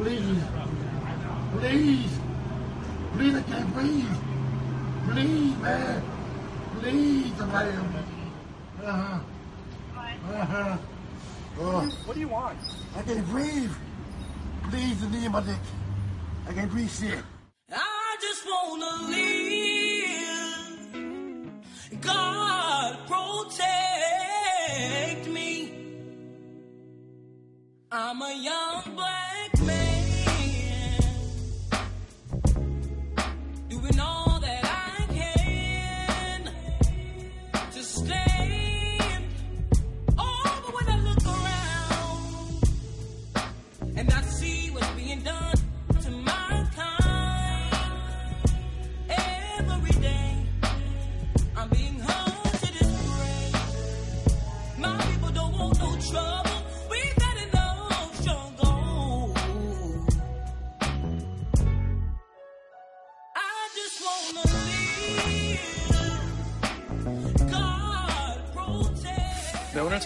Please. Please. Please, I can't breathe. Please, man. Please, somebody help me. Uh-huh. Uh-huh. Oh, What do you want? I can't breathe. Please, the knee in my dick. I can't breathe shit. I just wanna live. God protect me. I'm a young black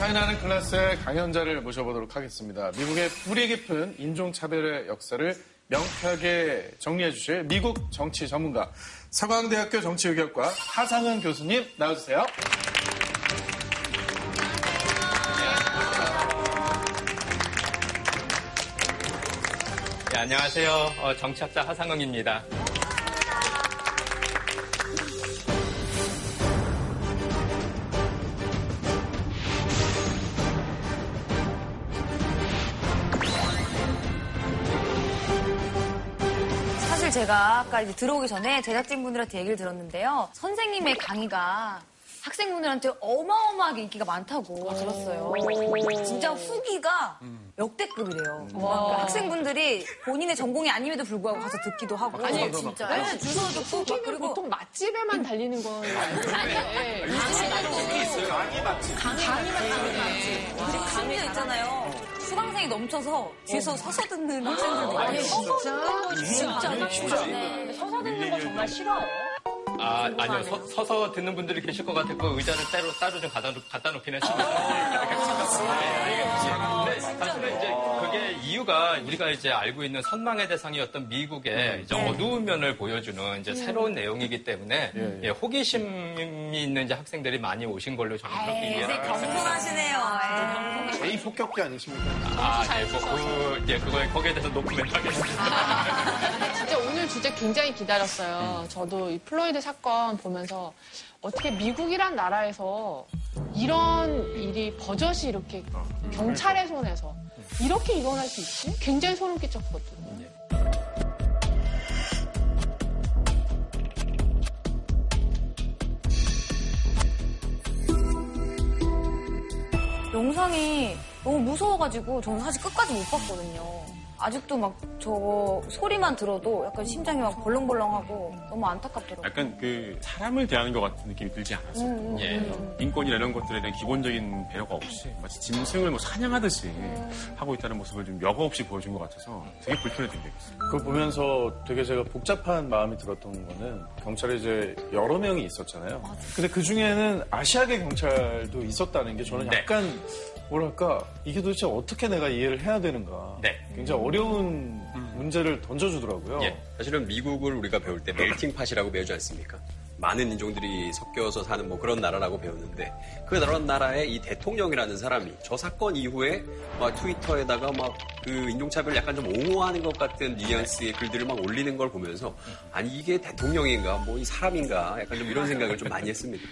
차이나는 클래스의 강연자를 모셔보도록 하겠습니다. 미국의 뿌리 깊은 인종차별의 역사를 명쾌하게 정리해 주실 미국 정치 전문가 서강대학교 정치의학과 하상은 교수님 나와주세요. 네, 안녕하세요. 어, 정치학자 하상흥입니다. 제가 아까 이제 들어오기 전에 제작진분들한테 얘기를 들었는데요. 선생님의 강의가 학생분들한테 어마어마하게 인기가 많다고 들었어요. 진짜 후기가 역대급이래요. 그러니까 학생분들이 본인의 전공이 아님에도 불구하고 가서 듣기도 하고. 아니, 진짜. 네, 네, 주소 듣고 막 후기는 그리고 보통 맛집에만 달리는 건 아닌데 강의 맛집. 강의 맛집. 그리고 심지어 있잖아요. 수강생이 넘쳐서 뒤에서 서서 듣는 학생들도 아니, 있고. 진짜? 진짜. 네. 서서 듣는 거 정말 싫어요? 아, 아니요. 서, 서 듣는 분들이 계실 것 같았고 의자를 따로, 따로 좀 갖다, 놓- 갖다 놓긴 했습니다. 네, 사실은 이제 그게 이유가 우리가 이제 알고 있는 선망의 대상이었던 미국의 이제 어두운 면을 보여주는 이제 새로운 내용이기 때문에 예, 호기심이 있는 이제 학생들이 많이 오신 걸로 저는 그렇게 이해를 하고. 예. 제이 폭격기 아니십니까? 아, 네, 뭐, 그, 예, 그거에, 거기에 대해서 높으면 하겠습니다. 진짜 오늘 주제 굉장히 기다렸어요. 저도 이 플로이드 사건 보면서 어떻게 미국이란 나라에서 이런 일이 버젓이 이렇게 경찰의 손에서 이렇게 일어날 수 있지? 굉장히 소름 끼쳤거든요. 영상이 너무 무서워가지고 저는 사실 끝까지 못 봤거든요. 아직도 막저 소리만 들어도 약간 심장이 막 벌렁벌렁하고 너무 안타깝더라고요. 약간 그 사람을 대하는 것 같은 느낌이 들지 않았어요. 음, 음, 예. 음. 인권이나 이런 것들에 대한 기본적인 배려가 없이 마치 짐승을 뭐 사냥하듯이 하고 있다는 모습을 좀 여과 없이 보여준 것 같아서 되게 불편했던 기억이 있어요. 그걸 보면서 되게 제가 복잡한 마음이 들었던 거는 경찰에 이제 여러 명이 있었잖아요. 근데 그 중에는 아시아계 경찰도 있었다는 게 저는 네. 약간 뭐랄까 이게 도대체 어떻게 내가 이해를 해야 되는가. 네. 굉장히 어려운 문제를 던져주더라고요. 예. 사실은 미국을 우리가 배울 때 멜팅팟이라고 배우지 않습니까? 많은 인종들이 섞여서 사는 뭐 그런 나라라고 배웠는데 그 그런 나라의 이 대통령이라는 사람이 저 사건 이후에 막 트위터에다가 막 그 인종차별을 약간 좀 옹호하는 것 같은 뉘앙스의 글들을 막 올리는 걸 보면서 아니 이게 대통령인가 뭐 이 사람인가 약간 좀 이런 생각을 좀 많이 했습니다.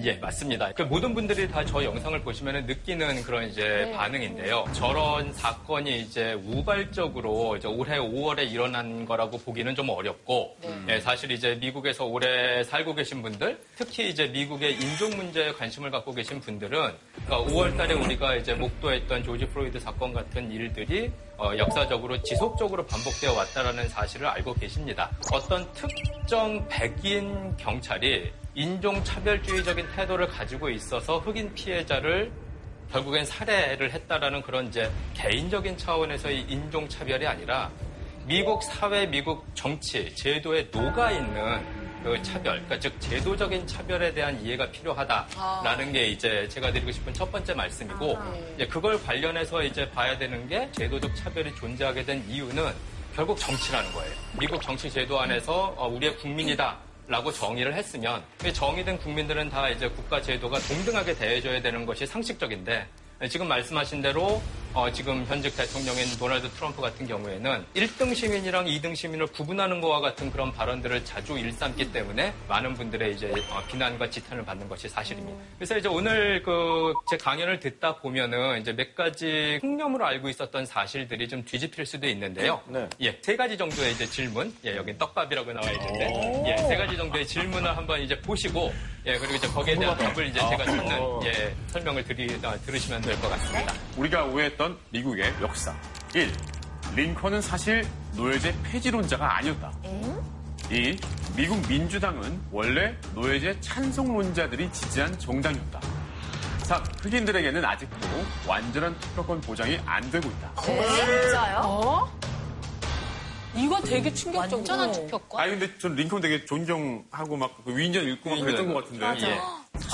예, 맞습니다. 그 모든 분들이 다 저 영상을 보시면 느끼는 그런 이제 네. 반응인데요. 저런 사건이 이제 우발적으로 이제 올해 5월에 일어난 거라고 보기는 좀 어렵고, 예, 사실 이제 미국에서 오래 살고 계신 분들, 특히 이제 미국의 인종 문제에 관심을 갖고 계신 분들은, 그러니까 5월 달에 우리가 이제 목도했던 조지 프로이드 사건 같은 일들이 어, 역사적으로 지속적으로 반복되어 왔다라는 사실을 알고 계십니다. 어떤 특정 백인 경찰이 인종차별주의적인 태도를 가지고 있어서 흑인 피해자를 결국엔 살해를 했다라는 그런 이제 개인적인 차원에서의 인종차별이 아니라 미국 사회, 미국 정치, 제도에 녹아 있는 그 차별, 그러니까 즉 제도적인 차별에 대한 이해가 필요하다라는 게 이제 제가 드리고 싶은 첫 번째 말씀이고 이제 그걸 관련해서 이제 봐야 되는 게 제도적 차별이 존재하게 된 이유는 결국 정치라는 거예요. 미국 정치 제도 안에서 어, 우리의 국민이다. 라고 정의를 했으면 그 정의된 국민들은 다 이제 국가 제도가 동등하게 대해줘야 되는 것이 상식적인데 지금 말씀하신 대로 어, 지금 현직 대통령인 도널드 트럼프 같은 경우에는 1등 시민이랑 2등 시민을 구분하는 것과 같은 그런 발언들을 자주 일삼기 때문에 많은 분들의 이제 어, 비난과 지탄을 받는 것이 사실입니다. 그래서 이제 오늘 그 제 강연을 듣다 보면은 이제 몇 가지 흑념으로 알고 있었던 사실들이 좀 뒤집힐 수도 있는데요. 네. 예, 세 가지 정도의 이제 질문, 예, 여기 떡밥이라고 나와 있는데, 예, 세 가지 정도의 질문을 한번 이제 보시고, 예, 그리고 이제 거기에 대한 답을 이제 제가 찾는, 예, 설명을 드리, 아, 들으시면 될것 같습니다. 우리가 오해했던 미국의 역사. 1. 링컨은 사실 노예제 폐지론자가 아니었다. 2. 미국 민주당은 원래 노예제 찬성론자들이 지지한 정당이었다. 3. 흑인들에게는 아직도 완전한 투표권 보장이 안 되고 있다. 진짜요? 어? 이거 되게 충격적이고. 완전한 투표권? 아니 근데 전 링컨 되게 존경하고 막그 위인전 읽고 막 그랬던 것 같은데. 예.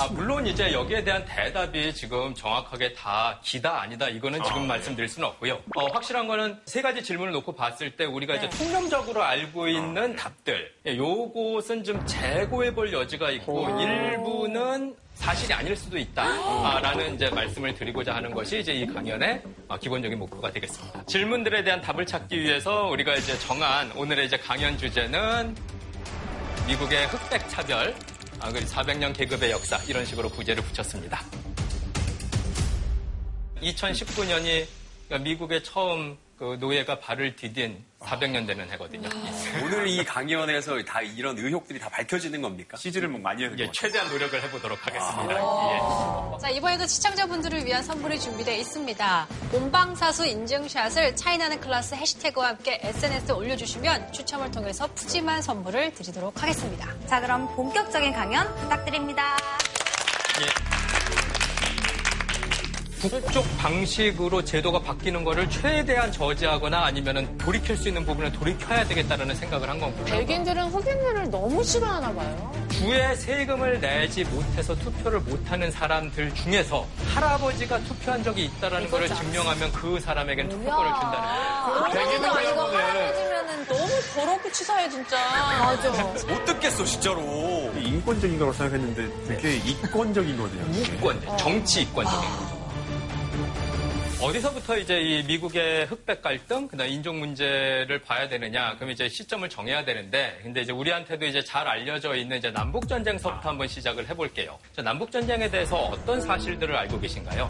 아, 물론 이제 여기에 대한 대답이 지금 정확하게 다 기다 아니다 이거는 지금 말씀드릴 수는 없고요. 어, 확실한 거는 세 가지 질문을 놓고 봤을 때 우리가 이제 통념적으로 알고 있는 답들. 예, 요것은 좀 재고해 볼 여지가 있고 일부는 사실이 아닐 수도 있다라는 이제 말씀을 드리고자 하는 것이 이제 이 강연의 어, 기본적인 목표가 되겠습니다. 질문들에 대한 답을 찾기 위해서 우리가 이제 정한 오늘의 이제 강연 주제는 미국의 흑백 차별, 아, 그리고 400년 계급의 역사 이런 식으로 부제를 붙였습니다. 2019년이 미국에 처음 그 노예가 발을 디딘 400년 되는 해거든요. 오늘 이 강연에서 다 이런 의혹들이 다 밝혀지는 겁니까? CG를 뭐 많이 해서. 예, 최대한 노력을 해보도록 하겠습니다. 예. 자, 이번에도 시청자분들을 위한 선물이 준비되어 있습니다. 본방사수 인증샷을 차이나는 클래스 해시태그와 함께 SNS에 올려주시면 추첨을 통해서 푸짐한 선물을 드리도록 하겠습니다. 자, 그럼 본격적인 강연 부탁드립니다. 북쪽 방식으로 제도가 바뀌는 거를 최대한 저지하거나 아니면은 돌이킬 수 있는 부분을 돌이켜야 되겠다는 생각을 한 거고요. 백인들은 흑인들을 너무 싫어하나 봐요. 주에 세금을 내지 못해서 투표를 못하는 사람들 중에서 할아버지가 투표한 적이 있다라는 것을 증명하면 그 사람에게는 투표권을 준다는 거예요. 백인도 아니고 할아버지면은 너무 더럽고 치사해, 진짜. 맞아. 못 듣겠어, 진짜로. 인권적인 거라고 생각했는데 되게 이권적인 거네요. 무권, 정치 이권적인 거죠. 어디서부터 이제 이 미국의 흑백 갈등, 그다음 인종 문제를 봐야 되느냐, 그럼 이제 시점을 정해야 되는데, 근데 이제 우리한테도 이제 잘 알려져 있는 이제 남북 전쟁서부터 한번 시작을 해볼게요. 자, 남북 전쟁에 대해서 어떤 사실들을 알고 계신가요?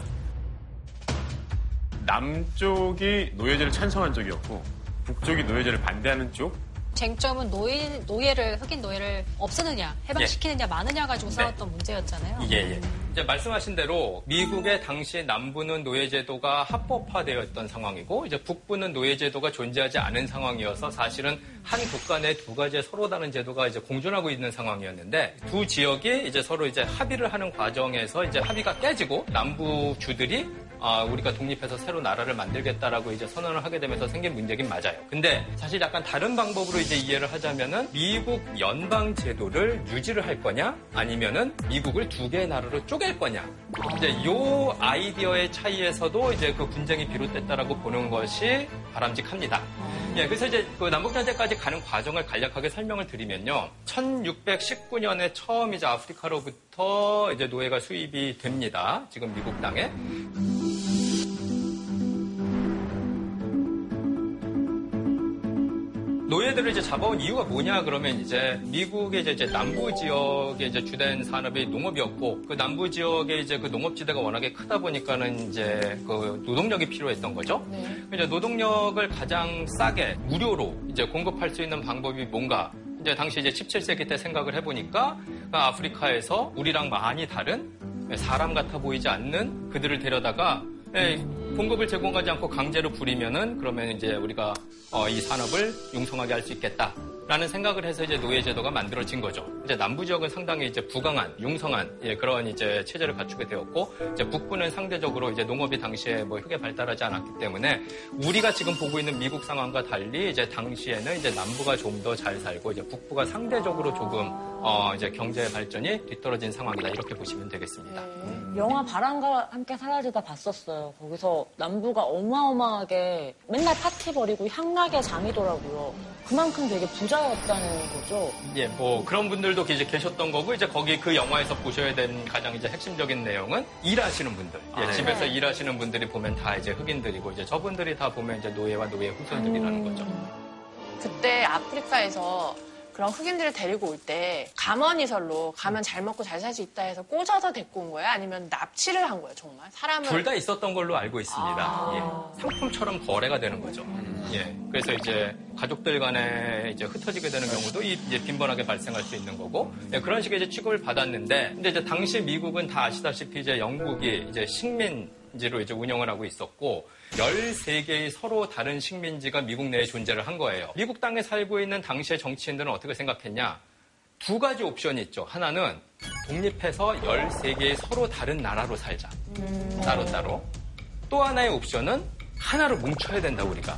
남쪽이 노예제를 찬성한 쪽이었고 북쪽이 노예제를 반대하는 쪽. 쟁점은 노예, 노예를, 흑인 노예를 없애느냐, 해방시키느냐, 마느냐 가지고 싸웠던 문제였잖아요. 예, 예. 이제 말씀하신 대로 미국의 당시 남부는 노예제도가 합법화되어 있던 상황이고 이제 북부는 노예제도가 존재하지 않은 상황이어서 사실은 한 국가 내 두 가지의 서로 다른 제도가 이제 공존하고 있는 상황이었는데 두 지역이 이제 서로 이제 합의를 하는 과정에서 이제 합의가 깨지고 남부 주들이 아, 우리가 독립해서 새로 나라를 만들겠다라고 이제 선언을 하게 되면서 생긴 문제긴 맞아요. 근데 사실 약간 다른 방법으로 이제 이해를 하자면은 미국 연방 제도를 유지를 할 거냐 아니면은 미국을 두 개의 나라로 쪼갤 거냐. 이제 요 아이디어의 차이에서도 이제 그 분쟁이 비롯됐다라고 보는 것이 바람직합니다. 예, 그래서 이제 그 남북전쟁까지 가는 과정을 간략하게 설명을 드리면요. 1619년에 처음 이제 아프리카로부터 이제 노예가 수입이 됩니다. 지금 미국 땅에. 노예들을 이제 잡아온 이유가 뭐냐? 그러면 이제 미국의 이제, 이제 남부 지역의 이제 주된 산업이 농업이었고 그 남부 지역의 이제 그 농업지대가 워낙에 크다 보니까는 이제 그 노동력이 필요했던 거죠. 이제 노동력을 가장 싸게 무료로 이제 공급할 수 있는 방법이 뭔가? 이제 당시 이제 17세기 때 생각을 해보니까 그 아프리카에서 우리랑 많이 다른 사람 같아 보이지 않는 그들을 데려다가 예, 공급을 제공하지 않고 강제로 부리면은 그러면 이제 우리가 어, 이 산업을 융성하게 할 수 있겠다. 라는 생각을 해서 이제 노예제도가 만들어진 거죠. 이제 남부 지역은 상당히 이제 부강한, 융성한 예, 그런 이제 체제를 갖추게 되었고, 이제 북부는 상대적으로 이제 농업이 당시에 뭐 크게 발달하지 않았기 때문에 우리가 지금 보고 있는 미국 상황과 달리 이제 당시에는 이제 남부가 좀 더 잘 살고 이제 북부가 상대적으로 조금 어 이제 경제 발전이 뒤떨어진 상황이다 이렇게 보시면 되겠습니다. 영화 바람과 함께 사라지다 봤었어요. 거기서 남부가 어마어마하게 맨날 파티 벌이고 향락의 장이더라고요. 그만큼 되게 부자 였다는 거죠. 예, 뭐 그런 분들도 이제 계셨던 거고 이제 거기 그 영화에서 보셔야 되는 가장 이제 핵심적인 내용은 일하시는 분들, 예, 네. 집에서 일하시는 분들이 보면 다 이제 흑인들이고 이제 저분들이 다 보면 이제 노예와 노예 후손들이라는 거죠. 그때 아프리카에서 그런 흑인들을 데리고 올 때 감언이설로 가면 잘 먹고 잘 살 수 있다 해서 꽂아서 데리고 온 거예요? 아니면 납치를 한 거예요, 정말? 사람을. 둘 다 있었던 걸로 알고 있습니다. 아. 예, 상품처럼 거래가 되는 거죠. 예, 그래서 이제 가족들 간에 이제 흩어지게 되는 경우도 이- 이제 빈번하게 발생할 수 있는 거고 예, 그런 식의 이제 취급을 받았는데 근데 이제 당시 미국은 다 아시다시피 이제 영국이 이제 식민 지로 이제 운영을 하고 있었고 13개의 서로 다른 식민지가 미국 내에 존재를 한 거예요. 미국 땅에 살고 있는 당시의 정치인들은 어떻게 생각했냐? 두 가지 옵션이 있죠. 하나는 독립해서 13개의 서로 다른 나라로 살자. 따로따로. 또 하나의 옵션은 하나로 뭉쳐야 된다, 우리가.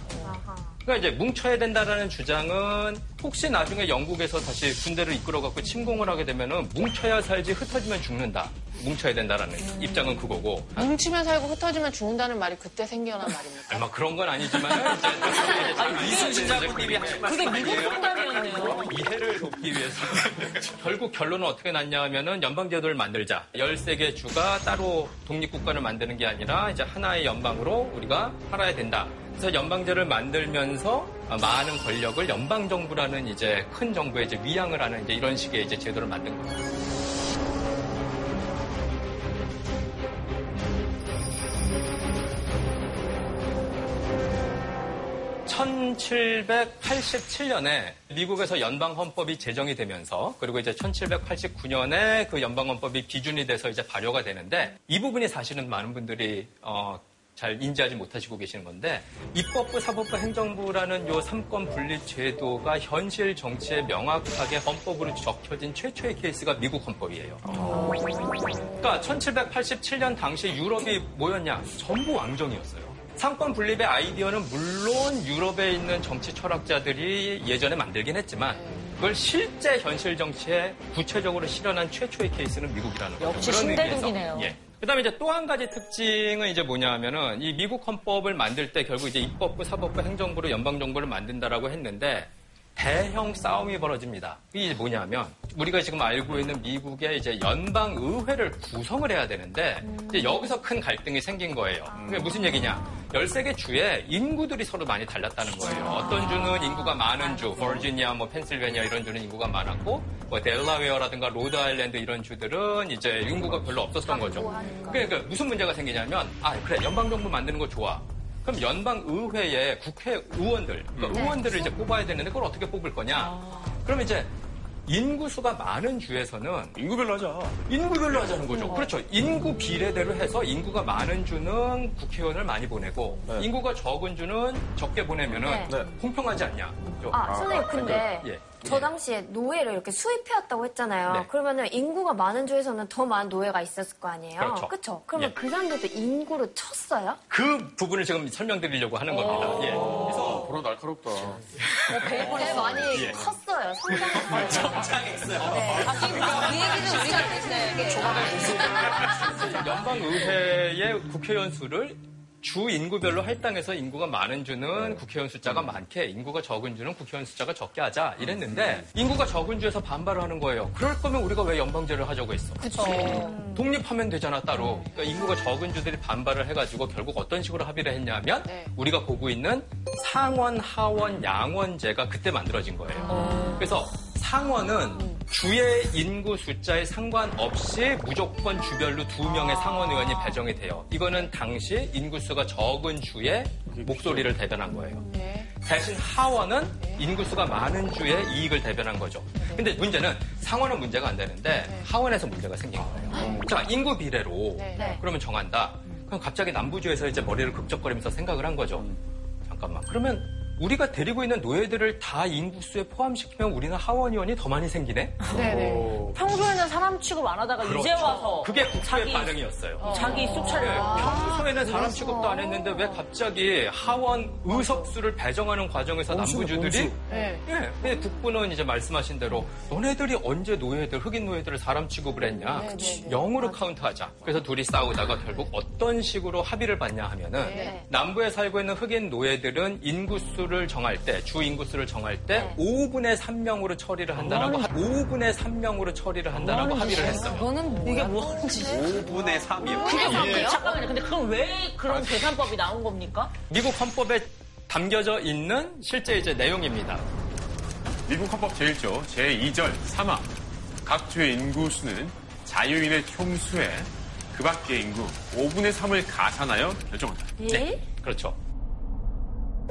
그러니까 이제 뭉쳐야 된다라는 주장은 혹시 나중에 영국에서 다시 군대를 이끌어갖고 침공을 하게 되면은 뭉쳐야 살지 흩어지면 죽는다. 뭉쳐야 된다라는 입장은 그거고. 뭉치면 살고 흩어지면 죽는다는 말이 그때 생겨난 말입니까? 얼마 그런 건 아니지만 이제 이순신 장군님이 하신 말씀 그게 미국? 상담이었네요. 이해를 돕기 위해서 결국 결론은 어떻게 났냐면은 연방제도를 만들자. 13개 주가 따로 독립국가를 만드는 게 아니라 이제 하나의 연방으로 우리가 살아야 된다. 그래서 연방제를 만들면서 많은 권력을 연방 정부라는 이제 큰 정부에 이제 위양을 하는 이제 이런 식의 이제 제도를 만든 겁니다. (1787년에) 미국에서 연방 헌법이 제정이 되면서 그리고 이제 (1789년에) 그 연방 헌법이 기준이 돼서 이제 발효가 되는데 이 부분이 사실은 많은 분들이 어, 잘 인지하지 못하시고 계시는 건데 입법부, 사법부, 행정부라는 요 삼권 분리 제도가 현실 정치에 명확하게 헌법으로 적혀진 최초의 케이스가 미국 헌법이에요. 그러니까 1787년 당시 유럽이 뭐였냐? 전부 왕정이었어요. 상권 분립의 아이디어는 물론 유럽에 있는 정치 철학자들이 예전에 만들긴 했지만 그걸 실제 현실 정치에 구체적으로 실현한 최초의 케이스는 미국이라는 거죠. 역시 신대륙이네요. 예. 그다음에 이제 또 한 가지 특징은 이제 뭐냐면은 이 미국 헌법을 만들 때 결국 이제 입법부, 사법부, 행정부로 연방 정부를 만든다라고 했는데 대형 싸움이 벌어집니다. 이게 뭐냐면 우리가 지금 알고 있는 미국의 이제 연방 의회를 구성을 해야 되는데 이제 여기서 큰 갈등이 생긴 거예요. 그게 무슨 얘기냐? 13개 주에 인구들이 서로 많이 달랐다는 거예요. 어떤 주는 인구가 많은 주, 버지니아, 뭐 펜실베니아 이런 주는 인구가 많았고 뭐 델라웨어라든가 로드아일랜드 이런 주들은 이제 인구가 별로 없었던 거죠. 그러니까 무슨 문제가 생기냐면 아 그래 연방 정부 만드는 거 좋아. 그럼 연방 의회에 국회 의원들, 그러니까 의원들을 이제 뽑아야 되는데 그걸 어떻게 뽑을 거냐? 그럼 이제 인구수가 많은 주에서는 인구별로 하자. 인구별로 하자는 거죠. 그렇죠. 인구 비례대로 해서 인구가 많은 주는 국회의원을 많이 보내고 인구가 적은 주는 적게 보내면은 네. 공평하지 않냐. 그죠? 아, 선생님, 근데 예. 저 당시에 노예를 이렇게 수입해왔다고 했잖아요. 네. 그러면은 인구가 많은 주에서는 더 많은 노예가 있었을 거 아니에요? 그렇죠. 그쵸? 그러면 예. 그 사람들도 인구를 쳤어요? 그 부분을 지금 설명드리려고 하는 겁니다. 예. 그래서 보라 날카롭다. 되게 많이 예. 컸어요. 성장했어요. 네. 그 얘기는 우리가 했어요. 연방의회의 국회의원 수를 주 인구별로 할당해서 인구가 많은 주는 국회의원 숫자가 많게, 인구가 적은 주는 국회의원 숫자가 적게 하자 이랬는데 인구가 적은 주에서 반발을 하는 거예요. 그럴 거면 우리가 왜 연방제를 하자고 했어? 그쵸. 독립하면 되잖아 따로. 그러니까 인구가 적은 주들이 반발을 해가지고 결국 어떤 식으로 합의를 했냐면 네. 우리가 보고 있는 상원, 하원, 양원제가 그때 만들어진 거예요. 그래서 상원은 주의 인구 숫자에 상관없이 무조건 주별로 두 명의 상원 의원이 배정이 돼요. 이거는 당시 인구수가 적은 주의 목소리를 대변한 거예요. 네. 대신 하원은 인구수가 많은 주의 이익을 대변한 거죠. 근데 문제는 상원은 문제가 안 되는데 하원에서 문제가 생긴 거예요. 자, 인구 비례로 네. 네. 그러면 정한다. 그럼 갑자기 남부주에서 이제 머리를 극적거리면서 생각을 한 거죠. 잠깐만. 그러면 우리가 데리고 있는 노예들을 다 인구수에 포함시키면 우리는 하원의원이 더 많이 생기네? 네네. 평소에는 사람 취급 안 하다가 이제 와서 그게 국회의 자기 반응이었어요. 자기 수차례 예, 평소에는 사람 취급도 안 했는데 왜 갑자기 하원 의석수를 배정하는 과정에서 남부주들이 네. 예, 근데 북부는 이제 말씀하신 대로 너네들이 언제 노예들 흑인 노예들을 사람 취급을 했냐 네, 네, 네. 영으로 카운트하자 그래서 둘이 싸우다가 결국 어떤 식으로 합의를 봤냐 하면은 네. 남부에 살고 있는 흑인 노예들은 인구수를 정할 때 주 인구 수를 정할 때 5분의 3명으로 처리를 한다라고 하- 5분의 3명으로 처리를 한다라고 합의를 했어요. 그거는 이게 뭐지? 5분의 3이요. 그게 잠깐만요. 근데 그럼 왜 그런 계산법이 나온 겁니까? 미국 헌법에 담겨져 있는 실제 이제 내용입니다. 미국 헌법 제1조 제2절 3화 각 주의 인구수는 자유인의 총수에 그 밖의 인구 5분의 3을 가산하여 결정한다. 네. 그렇죠.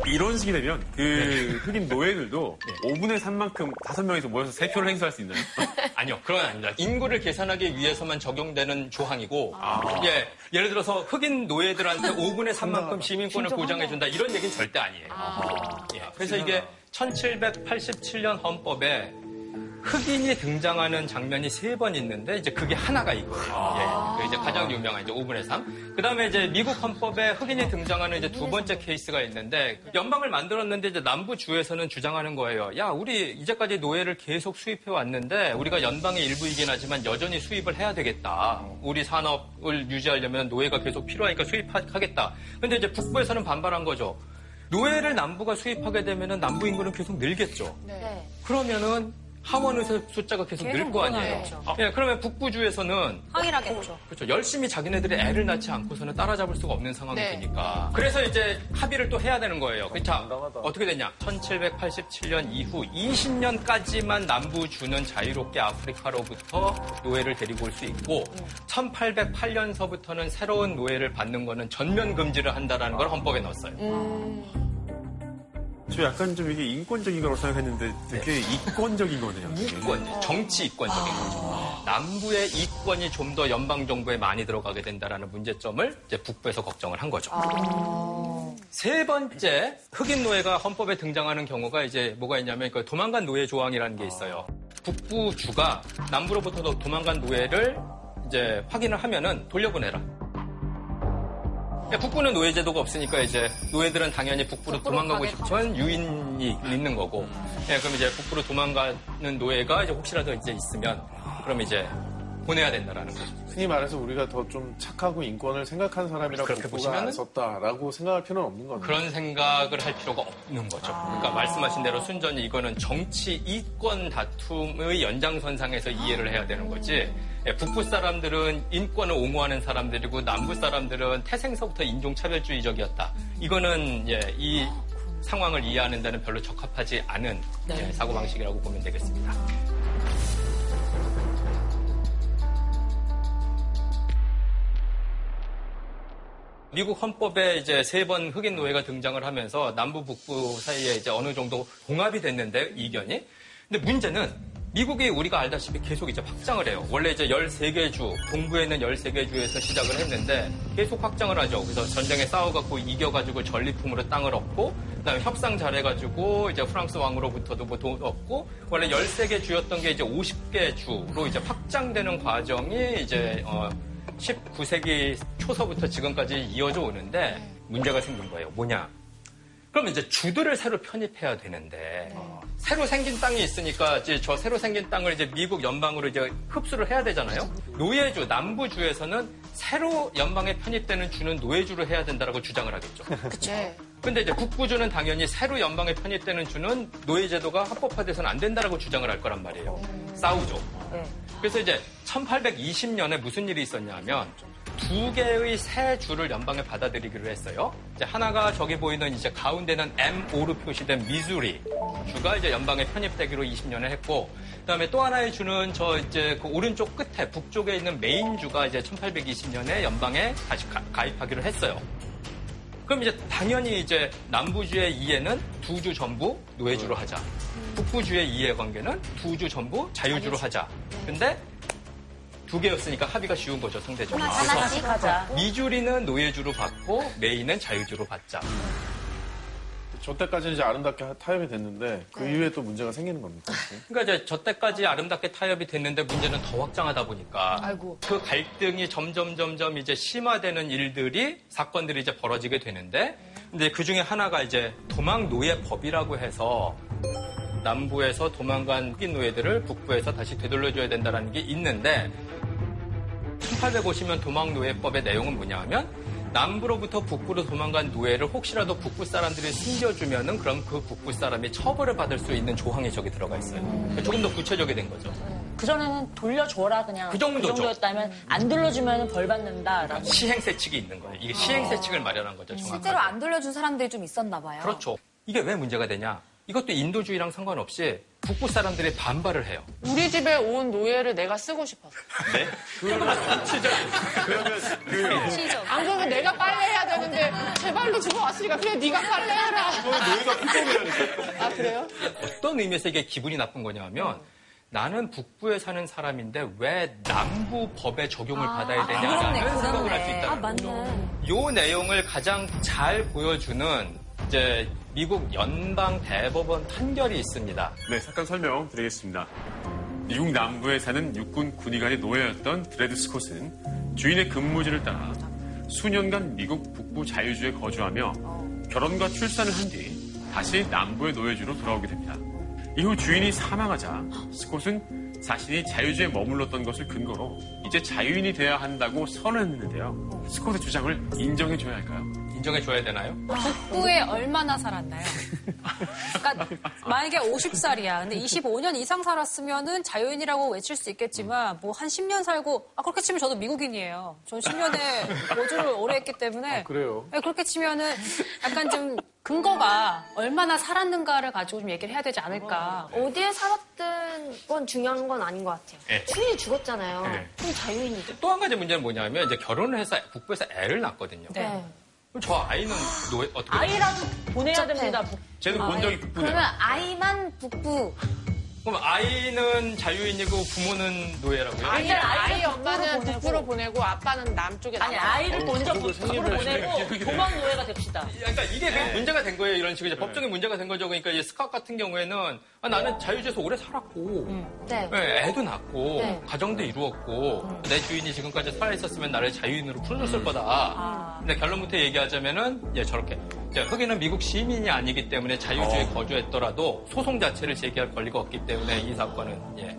이런 식이 되면 그 흑인 노예들도 5분의 3만큼 5명에서 모여서 3표를 행사할 수 있나요? 아니요, 그건 아닙니다. 인구를 계산하기 위해서만 적용되는 조항이고, 예, 예를 들어서 흑인 노예들한테 5분의 3만큼 시민권을 보장해준다. 이런 얘기는 절대 아니에요. 예, 그래서 이게 1787년 헌법에 흑인이 등장하는 장면이 세 번 있는데 이제 그게 하나가 이거예요. 예, 그 이제 가장 유명한 이제 5분의 3. 그다음에 이제 미국 헌법에 흑인이 등장하는 이제 두 번째 케이스가 있는데 연방을 만들었는데 이제 남부 주에서는 주장하는 거예요. 야, 우리 이제까지 노예를 계속 수입해 왔는데 우리가 연방의 일부이긴 하지만 여전히 수입을 해야 되겠다. 우리 산업을 유지하려면 노예가 계속 필요하니까 수입하겠다. 근데 이제 북부에서는 반발한 거죠. 노예를 남부가 수입하게 되면은 남부 인구는 계속 늘겠죠. 네. 그러면은 하원의 숫자가 계속 늘거 아니에요. 늘어나겠죠. 예, 그러면 북부주에서는 항의를 하겠죠. 그렇죠. 열심히 자기네들이 애를 낳지 않고서는 따라잡을 수가 없는 상황이 네. 되니까. 그래서 이제 합의를 또 해야 되는 거예요. 자, 어떻게 됐냐? 1787년 이후 20년까지만 남부주는 자유롭게 아프리카로부터 노예를 데리고 올 수 있고 1808년서부터는 새로운 노예를 받는 거는 전면 금지를 한다라는 걸 헌법에 넣었어요. 저 약간 좀 이게 인권적인 거라고 생각했는데 되게 이권적인 거네요. 이권, 정치 이권적인 거죠. 남부의 이권이 좀 더 연방 정부에 많이 들어가게 된다라는 문제점을 이제 북부에서 걱정을 한 거죠. 세 번째 흑인 노예가 헌법에 등장하는 경우가 이제 뭐가 있냐면 그 도망간 노예 조항이라는 게 있어요. 북부 주가 남부로부터 도- 도망간 노예를 이제 확인을 하면은 돌려보내라. 야, 북부는 노예 제도가 없으니까 이제 노예들은 당연히 북부로 도망가고 싶지만 유인이 있는 거고. 예, 그럼 이제 북부로 도망가는 노예가 이제 혹시라도 이제 있으면 그럼 이제 보내야 된다라는 거죠. 흔히 말해서 우리가 더 좀 착하고 인권을 생각한 사람이라고 그렇게 보시면은? 썼다라고 생각할 필요는 없는 거네요. 그런 생각을 할 필요가 없는 거죠. 그러니까 말씀하신 대로 순전히 이거는 정치 이권 다툼의 연장선상에서 이해를 해야 되는 거지. 예, 북부 사람들은 인권을 옹호하는 사람들이고 남부 사람들은 태생서부터 인종차별주의적이었다. 이거는 예, 이 상황을 이해하는 데는 별로 적합하지 않은 예, 사고방식이라고 보면 되겠습니다. 미국 헌법에 이제 세 번 흑인 노예가 등장을 하면서 남부 북부 사이에 이제 어느 정도 봉합이 됐는데 이견이. 근데 문제는 미국이 우리가 알다시피 계속 이제 확장을 해요. 원래 이제 13개 주, 동부에 있는 13개 주에서 시작을 했는데 계속 확장을 하죠. 그래서 전쟁에 싸워갖고 이겨가지고 전리품으로 땅을 얻고 그 다음에 협상 잘해가지고 이제 프랑스 왕으로부터도 뭐 돈 얻고 원래 13개 주였던 게 이제 50개 주로 이제 확장되는 과정이 이제 어 19세기 초서부터 지금까지 이어져 오는데 문제가 생긴 거예요. 뭐냐? 그럼 이제 주들을 새로 편입해야 되는데 새로 생긴 땅이 있으니까 이제 저 새로 생긴 땅을 이제 미국 연방으로 이제 흡수를 해야 되잖아요. 노예주 남부주에서는 새로 연방에 편입되는 주는 노예주로 해야 된다라고 주장을 하겠죠. 네. 근데 이제 북부주는 당연히 새로 연방에 편입되는 주는 노예제도가 합법화돼서는 안 된다라고 주장을 할 거란 말이에요. 싸우죠. 그래서 이제 1820년에 무슨 일이 있었냐면 두 개의 새 주를 연방에 받아들이기로 했어요. 이제 하나가 저기 보이는 이제 가운데는 M5로 표시된 미주리 주가 이제 연방에 편입되기로 20년에 했고, 그다음에 또 하나의 주는 저 이제 그 오른쪽 끝에 북쪽에 있는 메인 주가 이제 1820년에 연방에 다시 가, 가입하기로 했어요. 그럼 이제 당연히 이제 남부주의 이해는 두 주 전부 노예주로 하자. 북부주의 이해관계는 두 주 전부 자유주로 하자. 근데 두 개였으니까 합의가 쉬운 거죠, 상대적으로. 하나씩 하자. 미주리는 노예주로 받고 메인은 자유주로 받자. 저 때까지는 이제 아름답게 타협이 됐는데 그 이후에 또 문제가 생기는 겁니까? 그러니까 이제 저 때까지 아름답게 타협이 됐는데 문제는 더 확장하다 보니까 아이고. 그 갈등이 점점 점점 이제 심화되는 일들이 사건들이 이제 벌어지게 되는데 근데 그 중에 하나가 이제 도망 노예법이라고 해서 남부에서 도망간 흑인 노예들을 북부에서 다시 되돌려줘야 된다는 게 있는데 1850년 도망 노예법의 내용은 뭐냐면 남부로부터 북부로 도망간 노예를 혹시라도 북부 사람들이 숨겨주면은 그럼 그 북부 사람이 처벌을 받을 수 있는 조항이 저기 들어가 있어요. 조금 더 구체적이 된 거죠. 그전에는 돌려줘라 그냥 그 정도죠. 정도였다면 안 돌려주면 벌 받는다라고. 시행세칙이 있는 거예요. 이게 시행세칙을 마련한 거죠. 정확하게. 실제로 안 돌려준 사람들이 좀 있었나 봐요. 그렇죠. 이게 왜 문제가 되냐? 이것도 인도주의랑 상관없이 북부 사람들이 반발을 해요. 우리 집에 온 노예를 내가 쓰고 싶었어. 네? 그러면 그 시적. 안 그러면 내가 빨래해야 되는데 제발로 주고 왔으니까 그래 네가 빨래해라. 노예가 피곤이라니까. 아 그래요? 어떤 의미에서 이게 기분이 나쁜 거냐면 나는 북부에 사는 사람인데 왜 남부 법의 적용을 받아야 되냐라는 그렇네, 생각을 할 수. 있다는 아, 거죠. 맞네. 요 내용을 가장 잘 보여주는 이제 미국 연방 대법원 판결이 있습니다. 네, 사건 설명 드리겠습니다. 미국 남부에 사는 육군 군의관의 노예였던 드레드 스콧은 주인의 근무지를 따라 수년간 미국 북부 자유주에 거주하며 결혼과 출산을 한 뒤 다시 남부의 노예주로 돌아오게 됩니다. 이후 주인이 사망하자 스콧은 자신이 자유주에 머물렀던 것을 근거로 이제 자유인이 돼야 한다고 선언했는데요. 스콧의 주장을 인정해줘야 할까요? 인정해줘야 되나요? 북부에 얼마나 살았나요? 그러니까 만약에 50살이야. 근데 25년 이상 살았으면은 자유인이라고 외칠 수 있겠지만 뭐 한 10년 살고 아 그렇게 치면 저도 미국인이에요. 전 10년에 거주를 오래 했기 때문에 그래요? 네, 그렇게 치면은 약간 좀 근거가 얼마나 살았는가를 가지고 좀 얘기를 해야 되지 않을까. 어디에 살았든 건 중요한 건 아닌 것 같아요. 네. 주인이 죽었잖아요. 네. 그럼 자유인이죠. 또 한 가지 문제는 뭐냐면 이제 결혼을 해서 북부에서 애를 낳거든요. 네. 그럼 저 아이는 노예 어떻게 아이라도 보내야 복잡해. 됩니다. 쟤는 본 적이 북부네요. 그러면 아이만 북부 그럼 아이는 자유인이고 부모는 노예라고요? 아니 아이 엄마는 북부로 보내고 아빠는 남쪽에 아니. 아이를 먼저 북으로 보내고 도망 노예가 됩시다. 그러니까 이게 그 문제가 된 거예요. 이런 식으로 이제 법적인 문제가 된 거죠. 그러니까 이 스캇 같은 경우에는 아, 나는 자유주에서 오래 살았고 네. 네, 애도 낳고 네. 가정도 이루었고 내 주인이 지금까지 살아 있었으면 나를 자유인으로 풀어줬을 거다. 근데 결론부터 얘기하자면은 예 저렇게 흑인은 미국 시민이 아니기 때문에 자유주에 거주했더라도 소송 자체를 제기할 권리가 없기 때문에 이 사건은 예.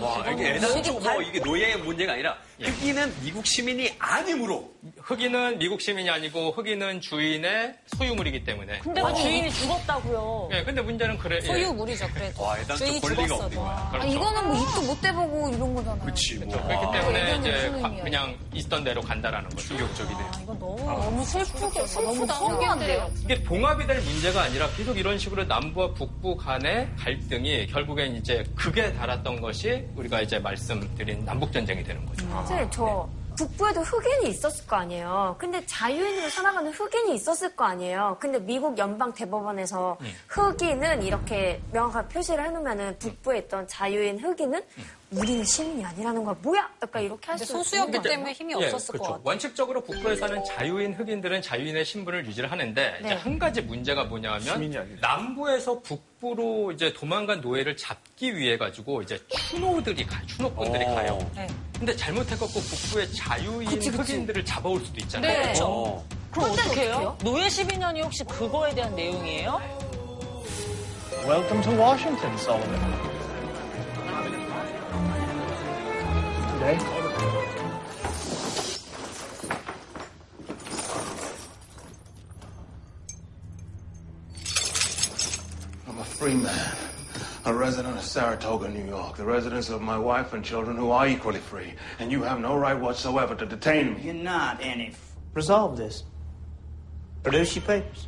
와, 이게 애당초 뭐 이게 노예의 문제가 아니라 흑인은 미국 시민이 아니므로 흑인은 미국 시민이 아니고 흑인은 주인의 소유물이기 때문에. 근데 그 주인이 죽었다고요. 예, 근데 문제는 그래. 예. 소유물이죠, 그래도. 와, 주인이 권리가 죽었어도. 없는 거야. 아, 그렇죠. 이거는 뭐 입도 못 대보고 이런 거잖아요. 그렇지 뭐. 그렇기 때문에 이거는 이제 가- 그냥 있던 대로 간다라는 거죠. 충격적이네요. 아, 이거 너무 너무 슬프게 너무 슬프다. 서운한데요. 이게 봉합이 될 문제가 아니라 계속 이런 식으로 남부와 북부 간의 갈등이 결국엔 이제 극에 달았던 것이 우리가 이제 말씀드린 남북 전쟁이 되는 거죠. 사실 저 북부에도 흑인이 있었을 거 아니에요. 근데 자유인으로 살아가는 흑인이 있었을 거 아니에요. 근데 미국 연방 대법원에서 흑인은 이렇게 명확하게 표시를 해놓으면은 북부에 있던 자유인 흑인은 우리는 시민이 아니라는 거야. 뭐야? 약간 이렇게 할 근데 수. 소수였기 때문에 힘이 예, 없었을 그렇죠. 것 같아요. 원칙적으로 북부에 사는 자유인 흑인들은 자유인의 신분을 유지를 하는데 이제 네. 한 가지 문제가 뭐냐면 시민이 아니죠. 남부에서 북부로 이제 도망간 노예를 잡기 위해 가지고 이제 추노들이 가, 추노꾼들이 어. 가요. 네. 근데 잘못해갖고 북부의 자유인 그치, 그치. 흑인들을 잡아올 수도 있잖아요. 네. 그렇죠. 그럼 어떻게 해요? 노예 12년이 혹시 그거에 대한 내용이에요? Welcome to Washington, Sullivan. Today, I'm a free man, a resident of Saratoga, New York, the residence of my wife and children who are equally free, and you have no right whatsoever to detain me. you're not any. Resolve this. Produce your papers.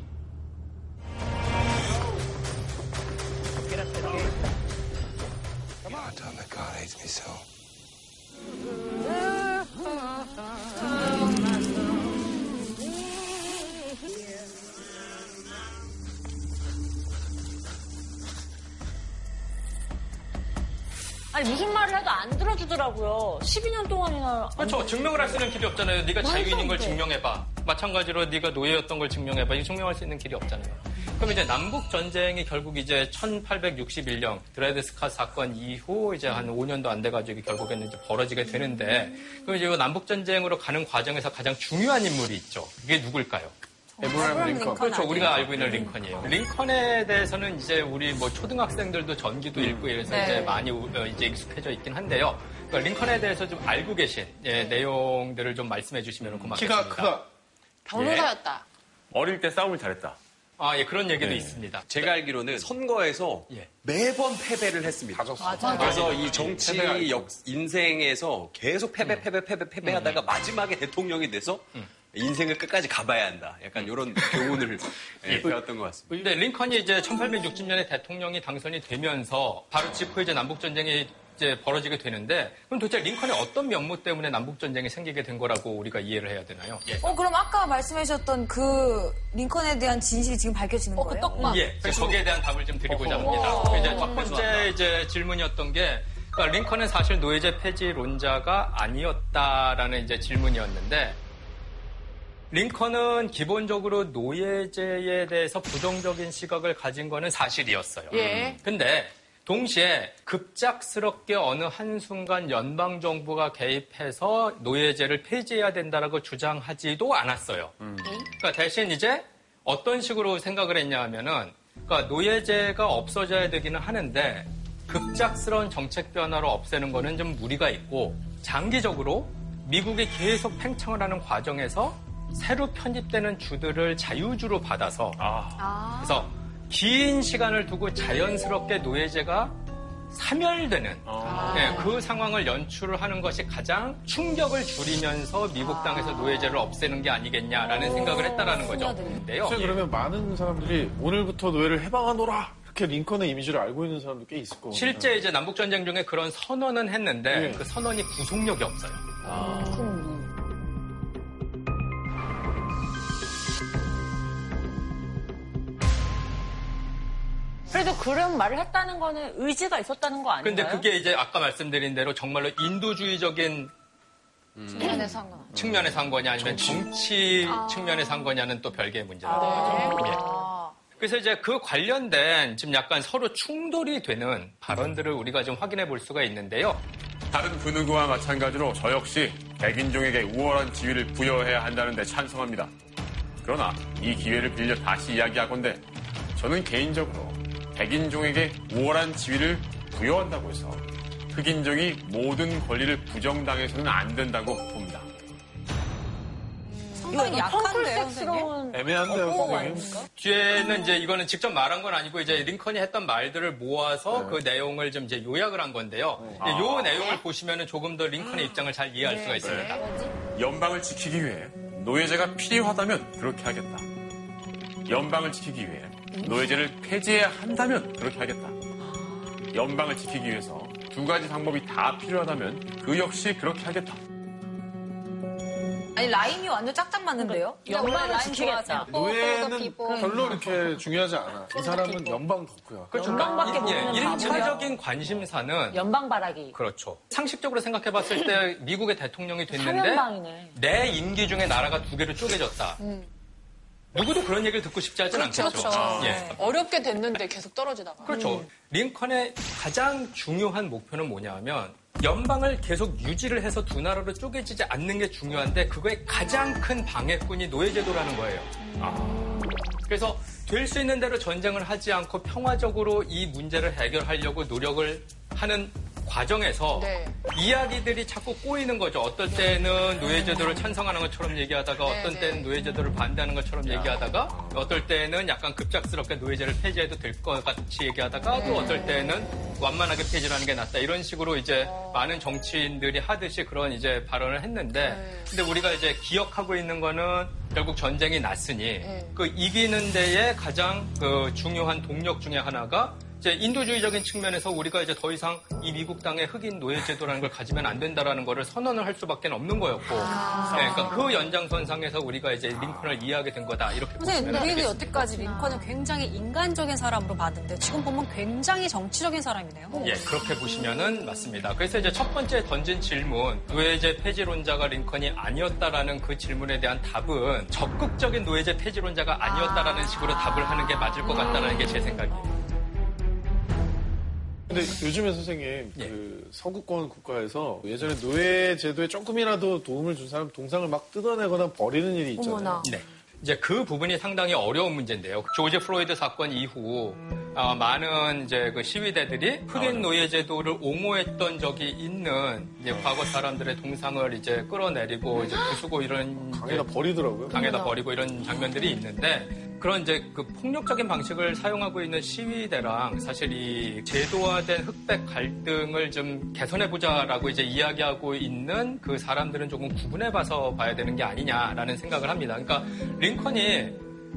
아니 무슨 말을 해도 안 들어주더라고요. 12년 동안이나. 그렇죠. 증명을 할 수 있는 길이 없잖아요. 네가 자유인인 걸 증명해봐. 마찬가지로 네가 노예였던 걸 증명해봐. 이 증명할 수 있는 길이 없잖아요. 그럼 이제 남북 전쟁이 결국 이제 1861년 드레드 스콧 사건 이후 이제 한 5년도 안 돼가지고 결국에는 이제 벌어지게 되는데 그럼 이제 이 남북 전쟁으로 가는 과정에서 가장 중요한 인물이 있죠. 그게 누굴까요? 에이브러햄 링컨. 그렇죠. 우리가 알고 있는 링컨이에요. 링컨에 대해서는 이제 우리 뭐 초등학생들도 전기도 읽고 이래서 네. 이제 많이 우- 어, 이제 익숙해져 있긴 한데요. 그러니까 링컨에 대해서 좀 알고 계신 예, 내용들을 좀 말씀해 주시면 고맙겠습니다. 키가 크다. 변호사였다. 어릴 때 싸움을 잘했다. 아, 예, 그런 얘기도 네. 있습니다. 제가 알기로는 선거에서 예. 매번 패배를 했습니다. 맞아. 그래서 이 정치 패배가 역 인생에서 계속 패배, 패배, 패배, 패배하다가 마지막에 대통령이 돼서 인생을 끝까지 가봐야 한다. 약간 이런 교훈을 예, 배웠던 것 같습니다. 근데 링컨이 이제 1860년에 대통령이 당선이 되면서 바로 직후에 이제 남북 전쟁이 이제 벌어지게 되는데 그럼 도대체 링컨의 어떤 면모 때문에 남북 전쟁이 생기게 된 거라고 우리가 이해를 해야 되나요? 예. 어, 그럼 아까 말씀하셨던 그 링컨에 대한 진실이 지금 밝혀지는 어, 그 거예요? 떡밥. 예, 그래서 거기에 대한 답을 좀 드리고자 합니다. 그 이제 첫 번째 이제 질문이었던 게 그러니까 링컨은 사실 노예제 폐지론자가 아니었다라는 이제 질문이었는데 링컨은 기본적으로 노예제에 대해서 부정적인 시각을 가진 거는 사실이었어요. 예. 근데 동시에 급작스럽게 어느 한순간 연방 정부가 개입해서 노예제를 폐지해야 된다라고 주장하지도 않았어요. 그러니까 대신 이제 어떤 식으로 생각을 했냐 하면은 그러니까 노예제가 없어져야 되기는 하는데 급작스러운 정책 변화로 없애는 거는 좀 무리가 있고 장기적으로 미국이 계속 팽창을 하는 과정에서 새로 편입되는 주들을 자유주로 받아서 그래서 긴 시간을 두고 자연스럽게 노예제가 사멸되는 네, 그 상황을 연출을 하는 것이 가장 충격을 줄이면서 미국 땅에서 노예제를 없애는 게 아니겠냐라는 생각을 했다라는 거죠. 근데요. 사실 그러면 많은 사람들이 오늘부터 노예를 해방하노라 이렇게 링컨의 이미지를 알고 있는 사람도 꽤 있을 거고. 실제 이제 남북 전쟁 중에 그런 선언은 했는데 네. 그 선언이 구속력이 없어요. 그래도 그런 말을 했다는 거는 의지가 있었다는 거 아닌가요? 근데 그게 이제 아까 말씀드린 대로 정말로 인도주의적인 측면에서 한 건. 측면에서 한 거냐 아니면 정치 측면에서 한 거냐는 또 별개의 문제라는 거죠. 예. 그래서 이제 그 관련된 지금 약간 서로 충돌이 되는 발언들을 우리가 좀 확인해 볼 수가 있는데요. 다른 그 누구와 마찬가지로 저 역시 백인종에게 우월한 지위를 부여해야 한다는데 찬성합니다. 그러나 이 기회를 빌려 다시 이야기하건대 저는 개인적으로 백인종에게 우월한 지위를 부여한다고 해서 흑인종이 모든 권리를 부정당해서는 안 된다고 봅니다. 상당히 약한데요, 선생님? 애매한데요, 어법 선생님. 뒤에는 이제 이거는 직접 말한 건 아니고 이제 링컨이 했던 말들을 모아서 그 내용을 좀 이제 요약을 한 건데요. 이제 요 내용을 보시면은 조금 더 링컨의 입장을 잘 이해할 수가 있습니다. 연방을 지키기 위해 노예제가 필요하다면 그렇게 하겠다. 연방을 지키기 위해 노예제를 폐지해야 한다면 그렇게 하겠다. 연방을 지키기 위해서 두 가지 방법이 다 필요하다면 그 역시 그렇게 하겠다. 아니, 라임이 완전 짝짝 맞는데요? 연방을 라인 지키겠다. 좋아하세요. 노예는. 별로 이렇게 중요하지 않아. 이 사람은 연방 덕후야. 연방밖에 예, 모르는 일차적인 관심사는 연방 바라기. 그렇죠. 상식적으로 생각해 봤을 때 미국의 대통령이 됐는데. 내 임기 중에 나라가 두 개로 쪼개졌다. 누구도 그런 얘기를 듣고 싶지 하진 그렇죠. 않겠죠. 그렇죠. 예. 어렵게 됐는데 계속 떨어지다가. 그렇죠. 링컨의 가장 중요한 목표는 뭐냐 하면 연방을 계속 유지를 해서 두 나라로 쪼개지지 않는 게 중요한데 그거의 가장 큰 방해꾼이 노예제도라는 거예요. 그래서 될 수 있는 대로 전쟁을 하지 않고 평화적으로 이 문제를 해결하려고 노력을 하는 과정에서 네. 이야기들이 자꾸 꼬이는 거죠. 어떨 때는 노예제도를 찬성하는 것처럼 얘기하다가 네, 어떤 네. 때는 노예제도를 반대하는 것처럼 얘기하다가 어떨 때는 약간 급작스럽게 노예제를 폐지해도 될 것 같이 얘기하다가 네. 또 어떨 때는 완만하게 폐지하는 게 낫다. 이런 식으로 이제 어. 많은 정치인들이 하듯이 그런 이제 발언을 했는데 네. 근데 우리가 이제 기억하고 있는 거는 결국 전쟁이 났으니 네. 그 이기는 데에 가장 그 중요한 동력 중에 하나가 이제 인도주의적인 측면에서 우리가 이제 더 이상 이 미국 땅의 흑인 노예 제도라는 걸 가지면 안 된다라는 거를 선언을 할 수밖에 없는 거였고, 네, 그러니까 그 연장선상에서 우리가 이제 링컨을 이해하게 된 거다 이렇게 보시면 우리는 되겠습니다. 여태까지 링컨을 굉장히 인간적인 사람으로 봤는데 지금 보면 굉장히 정치적인 사람이네요. 예, 그렇게 보시면은 맞습니다. 그래서 이제 첫 번째 던진 질문, 노예제 폐지론자가 링컨이 아니었다라는 그 질문에 대한 답은 적극적인 노예제 폐지론자가 아니었다라는 식으로 답을 하는 게 맞을 것 같다라는 게 제 생각이에요. 근데 요즘에 선생님 예. 그 서구권 국가에서 예전에 노예 제도에 조금이라도 도움을 준 사람 동상을 막 뜯어내거나 버리는 일이 있잖아요. 어머나. 네. 이제 그 부분이 상당히 어려운 문제인데요. 조지 플로이드 사건 이후 어, 많은 이제 그 시위대들이 흑인 노예 제도를 옹호했던 적이 있는 이제 과거 사람들의 동상을 이제 끌어내리고 이제 부수고 이런 강에다 버리더라고요. 강에다 버리고 이런 장면들이 있는데 그런 이제 그 폭력적인 방식을 사용하고 있는 시위대랑 사실 이 제도화된 흑백 갈등을 좀 개선해 보자라고 이제 이야기하고 있는 그 사람들은 조금 구분해 봐서 봐야 되는 게 아니냐라는 생각을 합니다. 그러니까 링컨이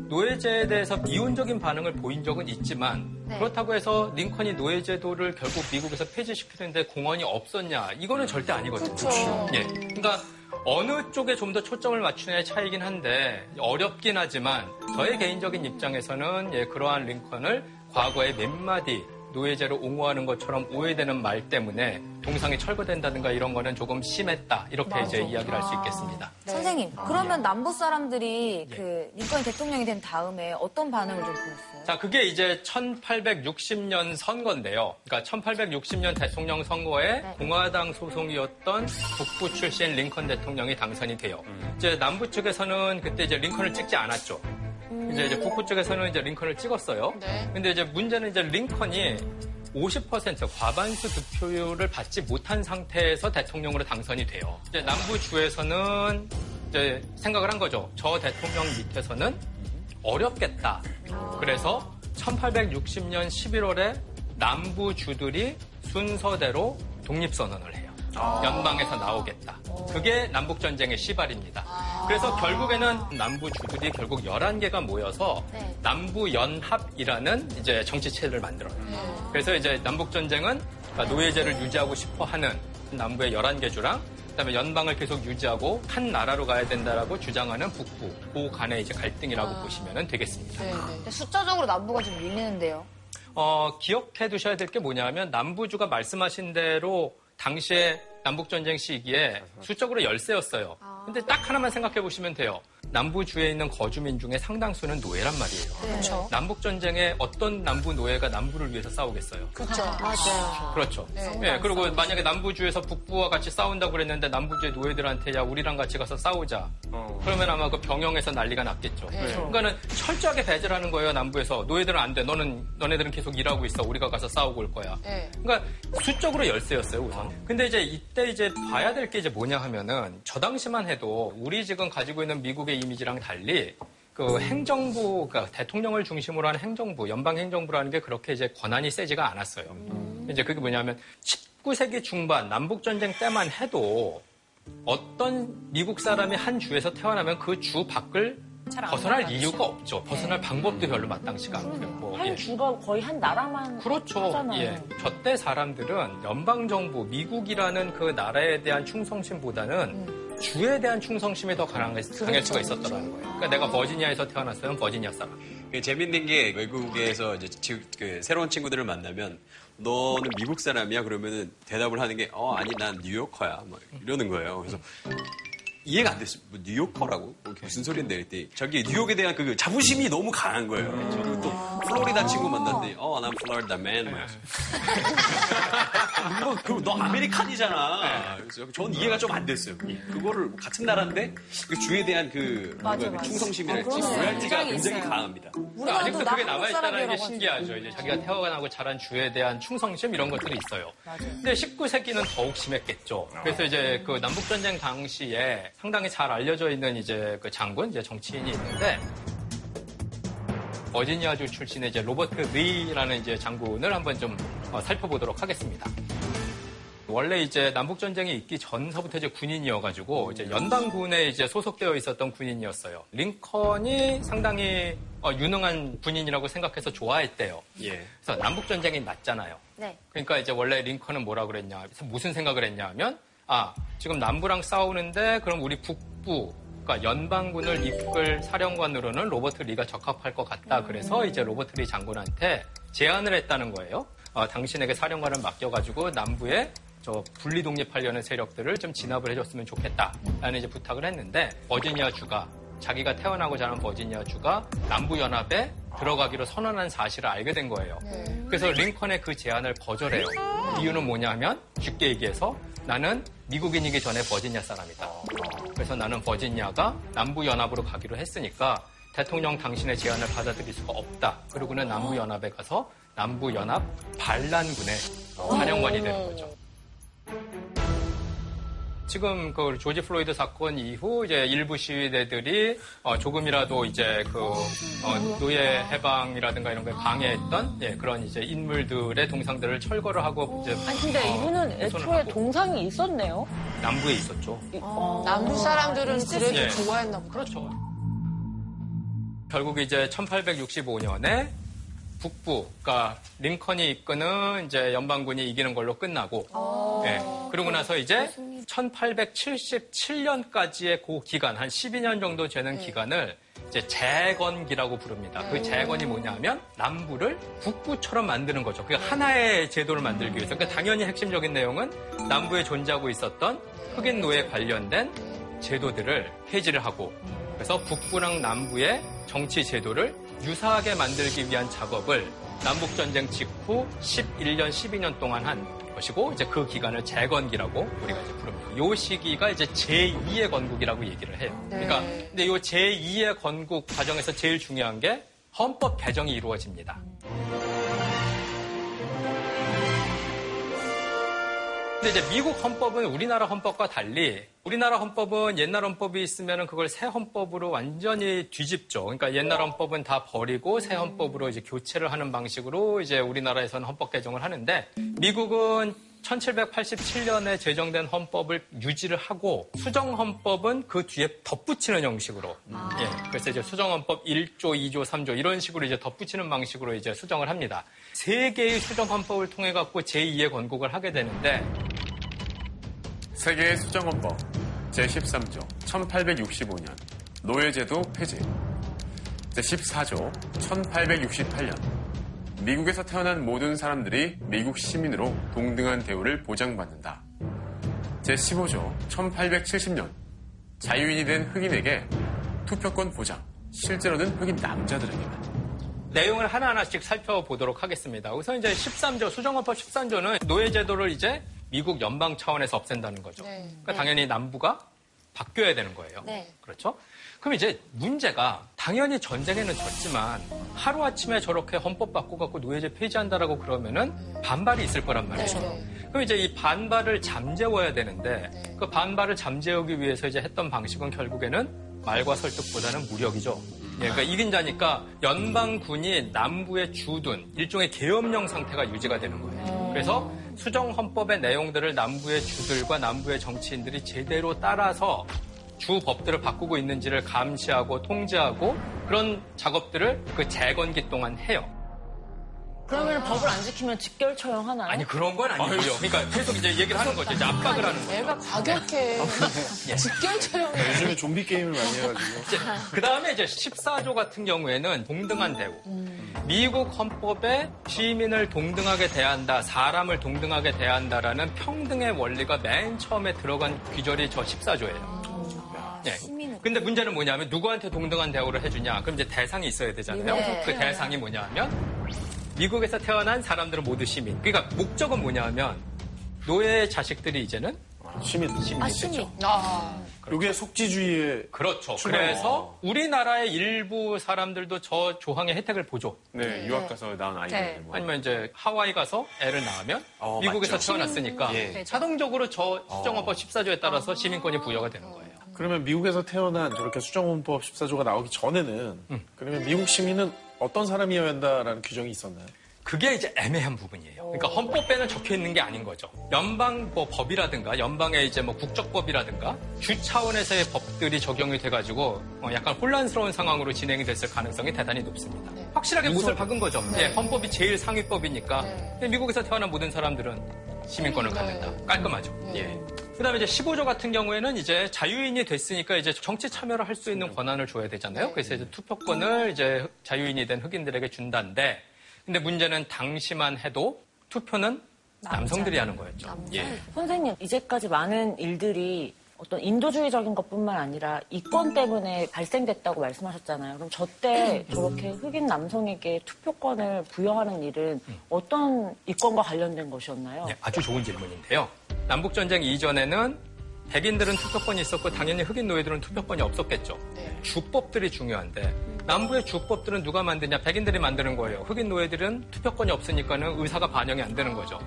노예제에 대해서 미온적인 반응을 보인 적은 있지만 네. 그렇다고 해서 링컨이 노예제도를 결국 미국에서 폐지시키는데 공헌이 없었냐 이거는 절대 아니거든요. 그렇죠. 예, 그러니까 어느 쪽에 좀 더 초점을 맞추냐의 차이긴 한데 어렵긴 하지만 저의 개인적인 입장에서는 예, 그러한 링컨을 과거에 몇 마디 노예제를 옹호하는 것처럼 오해되는 말 때문에 동상이 철거된다든가 이런 거는 조금 심했다 이렇게 이제 이야기를 할 수 있겠습니다. 선생님, 아, 그러면 남부 사람들이 예. 그 링컨이 대통령이 된 다음에 어떤 반응을 좀 보였어요? 자, 그게 이제 1860년 선거인데요. 그러니까 1860년 대통령 선거에 네. 공화당 소송이었던 북부 출신 링컨 대통령이 당선이 돼요. 이제 남부 쪽에서는 그때 이제 링컨을 찍지 않았죠. 이제, 이제 북부 쪽에서는 이제 링컨을 찍었어요. 네. 근데 이제 문제는 이제 링컨이 50% 과반수 득표율을 받지 못한 상태에서 대통령으로 당선이 돼요. 이제 남부 주에서는 이제 생각을 한 거죠. 저 대통령 밑에서는 어렵겠다. 그래서 1860년 11월에 남부 주들이 순서대로 독립 선언을 해요. 연방에서 나오겠다. 그게 남북전쟁의 시발입니다. 그래서 결국에는 남부 주들이 결국 11개가 모여서 네. 남부연합이라는 이제 정치체를 만들어요. 그래서 이제 남북전쟁은 노예제를 유지하고 싶어 하는 남부의 11개 주랑 그다음에 연방을 계속 유지하고 한 나라로 가야 된다라고 주장하는 북부, 그 간의 이제 갈등이라고 보시면 되겠습니다. 네, 네. 근데 숫자적으로 남부가 좀 밀리는데요. 어, 기억해 두셔야 될 게 뭐냐면 남부주가 말씀하신 대로 당시에 남북전쟁 시기에 수적으로 열세였어요. 근데 딱 하나만 생각해 보시면 돼요. 남부주에 있는 거주민 중에 상당수는 노예란 말이에요. 그렇죠. 남북전쟁에 어떤 남부 노예가 남부를 위해서 싸우겠어요? 그렇죠. 맞아요. 그렇죠. 예, 그리고 만약에 남부주에서 북부와 같이 싸운다고 그랬는데 남부주의 노예들한테 야 우리랑 같이 가서 싸우자. 그러면 아마 그 병영에서 난리가 났겠죠. 그러니까는 철저하게 배제하는 거예요 남부에서 노예들은 안 돼. 너는 너네들은 계속 일하고 있어. 우리가 가서 싸우고 올 거야. 네. 그러니까 수적으로 열세였어요 우선. 근데 이제 이때 이제 봐야 될 게 이제 뭐냐 하면은 저 당시만 해도 우리 지금 가지고 있는 미국의 이미지랑 달리 그 행정부, 그러니까 대통령을 중심으로 하는 행정부, 연방 행정부라는 게 그렇게 이제 권한이 세지가 않았어요. 이제 그게 뭐냐면 19세기 중반 남북 전쟁 때만 해도 어떤 미국 사람이 한 주에서 태어나면 그 주 밖을 벗어날 나가죠. 이유가 없죠. 벗어날 방법도 별로 마땅치가 않고요. 한 예. 주가 거의 한 나라만 그렇죠. 하잖아요. 예. 저때 사람들은 연방 정부, 미국이라는 그 나라에 대한 충성심보다는 주에 대한 충성심이 더 강할, 수가 있었더라는 거예요. 그러니까 내가 버지니아에서 태어났으면 버지니아 사람. 그 재밌는 게 외국에서 이제 지- 그 새로운 친구들을 만나면 너는 미국 사람이야 그러면은 대답을 하는 게 어 아니 난 뉴요커야 뭐 이러는 거예요. 그래서 이해가 안 됐어요. 뭐 뉴요커라고 뭐 무슨 소리인데 그랬더니 저기 뉴욕에 대한 그 자부심이 너무 강한 거예요. 그리고 또 플로리다 친구 만났는데 어난 플로리다 맨. 뭐. 이거 그너 아메리칸이잖아. 그래서 전 이해가 좀 안 됐어요. 그거를 같은 나라인데 그 주에 대한 그 맞아, 그 맞아. 충성심이랄지 아. 로얄티가 굉장히 굉장히 있어요. 강합니다. 그러니까 아직도 나 그게 한국 남아 있다는 게 신기하죠. 이제 자기가 태어나고 자란 주에 대한 충성심 이런 것들이 있어요. 근데 19세기는 더욱 심했겠죠. 그래서 이제 그 남북 전쟁 당시에 상당히 잘 알려져 있는 이제 그 장군, 이제 정치인이 있는데 버지니아주 출신의 이제 로버트 리라는 이제 장군을 한번 좀 어, 살펴보도록 하겠습니다. 원래 이제 남북 전쟁이 있기 전서부터 이제 군인이어가지고 이제 연방군에 이제 소속되어 있었던 군인이었어요. 링컨이 상당히 어, 유능한 군인이라고 생각해서 좋아했대요. 예. 그래서 남북 전쟁이 났잖아요. 네. 그러니까 이제 원래 링컨은 뭐라 그랬냐, 무슨 생각을 했냐면, 아 지금 남부랑 싸우는데 그럼 우리 북부, 그러니까 연방군을 이끌 사령관으로는 로버트 리가 적합할 것 같다. 그래서 이제 로버트 리 장군한테 제안을 했다는 거예요. 어, 당신에게 사령관을 맡겨가지고 남부에 저 분리 독립하려는 세력들을 좀 진압을 해줬으면 좋겠다라는 이제 부탁을 했는데 버지니아 주가 자기가 태어나고 자란 버지니아 주가 남부 연합에 들어가기로 선언한 사실을 알게 된 거예요. 그래서 링컨의 그 제안을 거절해요. 이유는 뭐냐면 쉽게 얘기해서 나는 미국인이기 전에 버지니아 사람이다. 그래서 나는 버지니아가 남부 연합으로 가기로 했으니까 대통령 당신의 제안을 받아들일 수가 없다. 그리고는 남부 연합에 가서 남부 연합 반란군의 사령관이 되는 거죠. 지금 그 조지 플로이드 사건 이후 이제 일부 시위대들이 어, 조금이라도 이제 그 어, 노예 해방이라든가 이런 걸 방해했던 예, 그런 이제 인물들의 동상들을 철거를 하고 이제 아니 근데 어, 이분은 애초에 하고 동상이 있었네요. 남부에 있었죠. 어. 남부 사람들은 그래도 예. 좋아했나 보다. 그렇죠. 결국 이제 1865년에 북부, 그러니까 링컨이 이끄는 이제 연방군이 이기는 걸로 끝나고, 예. 그러고 나서 이제 1877년까지의 그 기간, 한 12년 정도 되는 기간을 이제 재건기라고 부릅니다. 그 재건이 뭐냐면 남부를 북부처럼 만드는 거죠. 그 하나의 제도를 만들기 위해서. 그러니까 당연히 핵심적인 내용은 남부에 존재하고 있었던 흑인 노예 관련된 제도들을 폐지를 하고 그래서 북부랑 남부의 정치 제도를 유사하게 만들기 위한 작업을 남북전쟁 직후 11년, 12년 동안 한 것이고 이제 그 기간을 재건기라고 우리가 이제 부릅니다. 요 시기가 이제 제2의 건국이라고 얘기를 해요. 그러니까 근데 요 제2의 건국 과정에서 제일 중요한 게 헌법 개정이 이루어집니다. 근데 이제 미국 헌법은 우리나라 헌법과 달리 우리나라 헌법은 옛날 헌법이 있으면 그걸 새 헌법으로 완전히 뒤집죠. 그러니까 옛날 헌법은 다 버리고 새 헌법으로 이제 교체를 하는 방식으로 이제 우리나라에서는 헌법 개정을 하는데 미국은 1787년에 제정된 헌법을 유지를 하고 수정 헌법은 그 뒤에 덧붙이는 형식으로. 예, 그래서 이제 수정 헌법 1조, 2조, 3조 이런 식으로 이제 덧붙이는 방식으로 이제 수정을 합니다. 세 개의 수정 헌법을 통해 갖고 제2의 건국을 하게 되는데 세계의 수정 헌법 제13조 1865년 노예제도 폐지. 제14조 1868년 미국에서 태어난 모든 사람들이 미국 시민으로 동등한 대우를 보장받는다. 제15조 1870년 자유인이 된 흑인에게 투표권 보장 실제로는 흑인 남자들에게만 내용을 하나하나씩 살펴보도록 하겠습니다. 우선 이제 13조, 수정헌법 13조는 노예제도를 이제 미국 연방 차원에서 없앤다는 거죠. 네. 그러니까 당연히 남부가 바뀌어야 되는 거예요. 네. 그렇죠? 그럼 이제 문제가 당연히 전쟁에는 졌지만 하루아침에 저렇게 헌법 바꿔갖고 노예제 폐지한다라고 그러면은 반발이 있을 거란 말이죠. 그럼 이제 이 반발을 잠재워야 되는데 그 반발을 잠재우기 위해서 이제 했던 방식은 결국에는 말과 설득보다는 무력이죠. 예, 그러니까 이긴 자니까 연방군이 남부에 주둔 일종의 계엄령 상태가 유지가 되는 거예요. 그래서 수정 헌법의 내용들을 남부의 주들과 남부의 정치인들이 제대로 따라서 주 법들을 바꾸고 있는지를 감시하고 통제하고 그런 작업들을 그 재건기 동안 해요. 그러면 법을 안 지키면 직결 처형하나요? 아니 그런 건 아니고요. 그러니까 계속 이제 얘기를 하는 거죠. 이제 압박을 하는 거죠. 애가 과격해. 직결 처형해. 요즘에 좀비 게임을 많이 해가지고. 그 다음에 이제 14조 같은 경우에는 동등한 대우. 미국 헌법에 시민을 동등하게 대한다, 사람을 동등하게 대한다라는 평등의 원리가 맨 처음에 들어간 귀절이 저 14조예요. 예. 근데 문제는 뭐냐면 누구한테 동등한 대우를 해주냐? 그럼 이제 대상이 있어야 되잖아요. 네. 그 대상이 뭐냐면 미국에서 태어난 사람들은 모두 시민. 그러니까 목적은 뭐냐면 노예의 자식들이 이제는 시민. 시민이 아, 됐죠. 시민. 아, 이게 속지주의의 그렇죠. 출발. 그래서 우리나라의 일부 사람들도 저 조항의 혜택을 보죠. 네, 유학 가서 낳은 아이들 네. 뭐. 아니면 이제 하와이 가서 애를 낳으면 어, 미국에서 맞죠. 태어났으니까 예. 자동적으로 저 수정헌법 14조에 따라서 시민권이 부여가 되는 거예요. 그러면 미국에서 태어난 저렇게 수정헌법 14조가 나오기 전에는 그러면 미국 시민은 어떤 사람이어야 한다라는 규정이 있었나요? 그게 이제 애매한 부분이에요. 그러니까 헌법에는 적혀 있는 게 아닌 거죠. 연방 뭐 법이라든가 연방의 이제 뭐 국적법이라든가 주 차원에서의 법들이 적용이 돼가지고 어, 약간 혼란스러운 상황으로 진행이 됐을 가능성이 대단히 높습니다. 확실하게 못을 박은 거죠. 예, 헌법이 제일 상위법이니까 근데 미국에서 태어난 모든 사람들은 시민권을 갖는다. 깔끔하죠. 예. 그다음에 이제 15조 같은 경우에는 이제 자유인이 됐으니까 이제 정치 참여를 할 수 있는 권한을 줘야 되잖아요. 그래서 이제 투표권을 이제 자유인이 된 흑인들에게 준다는데 근데 문제는 당시만 해도 투표는 남성들이 하는 거였죠. 예. 선생님, 이제까지 많은 일들이 어떤 인도주의적인 것뿐만 아니라 이권 때문에 발생됐다고 말씀하셨잖아요. 그럼 저때 저렇게 흑인 남성에게 투표권을 부여하는 일은 어떤 이권과 관련된 것이었나요? 네, 아주 좋은 질문인데요. 남북전쟁 이전에는 백인들은 투표권이 있었고 당연히 흑인 노예들은 투표권이 없었겠죠. 주법들이 중요한데 남부의 주법들은 누가 만드냐? 백인들이 만드는 거예요. 흑인 노예들은 투표권이 없으니까는 의사가 반영이 안 되는 거죠.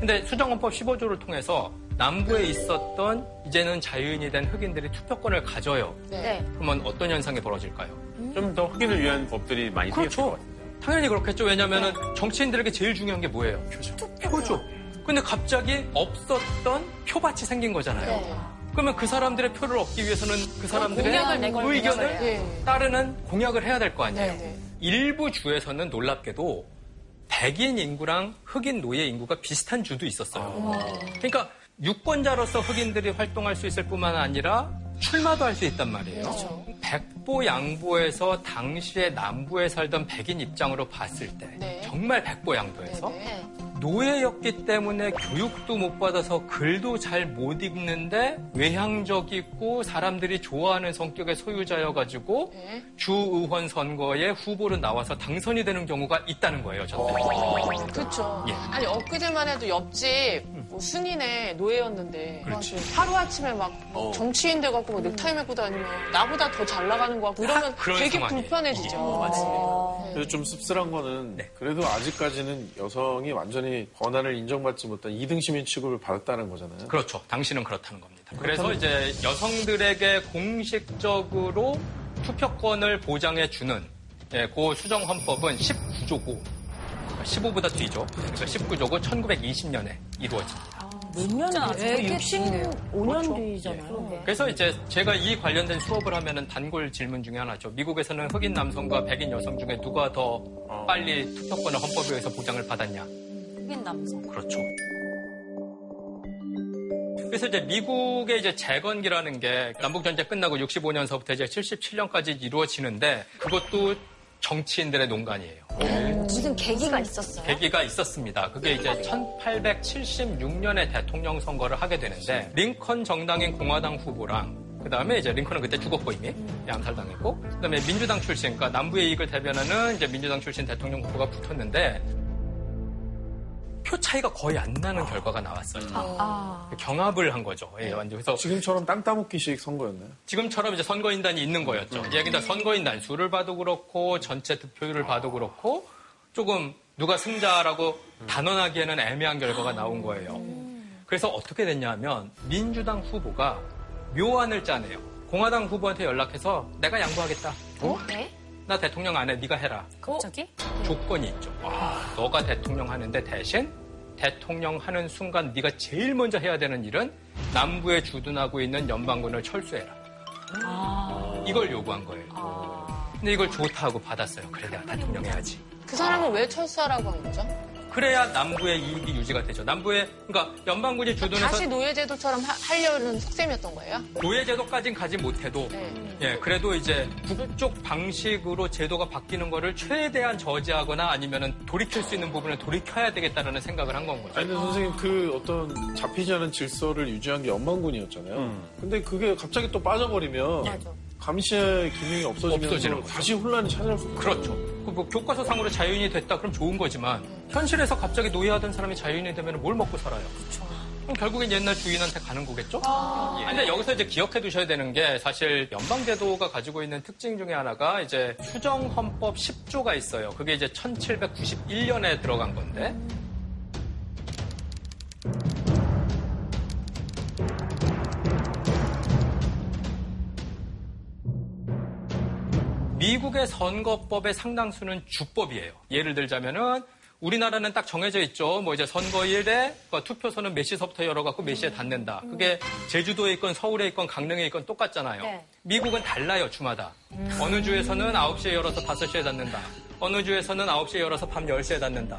근데 수정헌법 15조를 통해서 남부에 있었던 이제는 자유인이 된 흑인들이 투표권을 가져요. 네. 그러면 어떤 현상이 벌어질까요? 좀 더 흑인을 위한 법들이 많이 그렇죠. 같아요. 당연히 그렇겠죠. 왜냐하면 정치인들에게 제일 중요한 게 뭐예요? 표죠. 근데 갑자기 없었던 표밭이 생긴 거잖아요. 그러면 그 사람들의 표를 얻기 위해서는 그 사람들의 의견을 예. 따르는 공약을 해야 될 거 아니에요. 네, 네. 일부 주에서는 놀랍게도 백인 인구랑 흑인 노예 인구가 비슷한 주도 있었어요. 그러니까 유권자로서 흑인들이 활동할 수 있을 뿐만 아니라 출마도 할 수 있단 말이에요. 백보 양보에서 당시에 남부에 살던 백인 입장으로 봤을 때 네. 정말 백보 양보에서 네. 노예였기 때문에 교육도 못 받아서 글도 잘 못 읽는데 외향적이고 사람들이 좋아하는 성격의 소유자여가지고 네. 주의원 선거에 후보로 나와서 당선이 되는 경우가 있다는 거예요, 저때. 그렇죠. 예. 아니 엊그제만 해도 옆집 뭐 승인의 노예였는데 그렇지. 하루 아침에 막 정치인 돼갖고 막 넥타이 메고 다니면 나보다 더 잘 나가는 것 같고 이러면 그런 되게 상황이에요. 불편해지죠. 맞습니다. 그래서 좀 씁쓸한 거는 네. 그래도 아직까지는 여성이 완전히 권한을 인정받지 못한 2등 시민 취급을 받았다는 거잖아요. 그렇죠. 당신은 그렇다는 겁니다. 그래서 이제 여성들에게 공식적으로 투표권을 보장해 주는 예, 그 수정 헌법은 19조고 15보다 뒤죠. 그러니까 19조고 1920년에 이루어집니다. 몇 년이 되게 됐어요? 뒤네요. 65년 뒤잖아요. 그래서 이제 제가 이 관련된 수업을 하면은 단골 질문 중에 하나죠. 미국에서는 흑인 남성과 백인 여성 중에 누가 더 빨리 투표권을 헌법에 의해서 보장을 받았냐? 흑인 남성. 그렇죠. 그래서 이제 미국의 이제 재건기라는 게 남북 전쟁 끝나고 65년서부터 이제 77년까지 이루어지는데 그것도 정치인들의 농간이에요. 무슨 계기가 있었어요? 계기가 있었습니다. 그게 이제 1876년에 대통령 선거를 하게 되는데 링컨 정당인 공화당 후보랑 그 다음에 이제 링컨은 그때 죽었고 이미 암살당했고 그 다음에 민주당 출신 그러니까 남부의 이익을 대변하는 이제 민주당 출신 대통령 후보가 붙었는데 표 차이가 거의 안 나는 결과가 나왔어요. 경합을 한 거죠. 예, 완전 그래서 지금처럼 땅 따먹기식 선거였나요? 지금처럼 이제 선거인단이 있는 거였죠. 예, 근데 선거인단 수를 봐도 그렇고 전체 득표율을 봐도 그렇고 조금 누가 승자라고 단언하기에는 애매한 결과가 나온 거예요. 그래서 어떻게 됐냐면 민주당 후보가 묘안을 짜네요. 공화당 후보한테 연락해서 내가 양보하겠다. 네? 나 대통령 안 해. 네가 해라. 갑자기? 조건이 있죠. 너가 대통령 하는데 대신 대통령 하는 순간 네가 제일 먼저 해야 되는 일은 남부에 주둔하고 있는 연방군을 철수해라. 이걸 요구한 거예요. 근데 이걸 좋다 하고 받았어요. 그래 내가 대통령 해야지. 그 사람을 왜 철수하라고 한 거죠? 그래야 남부의 이익이 유지가 되죠. 남부의 그러니까 연방군이 주둔해서 다시 노예제도처럼 하, 하려는 속셈이었던 거예요? 노예제도까진 가지 못해도 네. 예 그래도 이제 북쪽 방식으로 제도가 바뀌는 거를 최대한 저지하거나 아니면은 돌이킬 수 있는 부분을 돌이켜야 되겠다라는 생각을 한 건 거죠. 아니, 근데 선생님, 그 어떤 잡히지 않은 질서를 유지한 게 연방군이었잖아요. 근데 그게 갑자기 또 빠져버리면 감시의 기능이 없어지면 없어지는 또 거죠. 다시 혼란이 찾아올 수 있는 그렇죠. 그뭐 교과서상으로 자유인이 됐다 그럼 좋은 거지만 현실에서 갑자기 노예하던 사람이 자유인이 되면 뭘 먹고 살아요? 그럼 결국엔 옛날 주인한테 가는 거겠죠? 예. 근데 여기서 이제 기억해 두셔야 되는 게 사실 연방제도가 가지고 있는 특징 중에 하나가 이제 수정헌법 10조가 있어요. 그게 이제 1791년에 들어간 건데 미국의 선거법의 상당수는 주법이에요. 예를 들자면은 우리나라는 딱 정해져 있죠. 뭐 이제 선거일에 그 투표소는 몇 시서부터 열어갖고 몇 시에 닫는다. 그게 제주도에 있건 서울에 있건 강릉에 있건 똑같잖아요. 네. 미국은 달라요, 주마다. 어느 주에서는 9시에 열어서 5시에 닫는다. 어느 주에서는 9시에 열어서 밤 10시에 닫는다.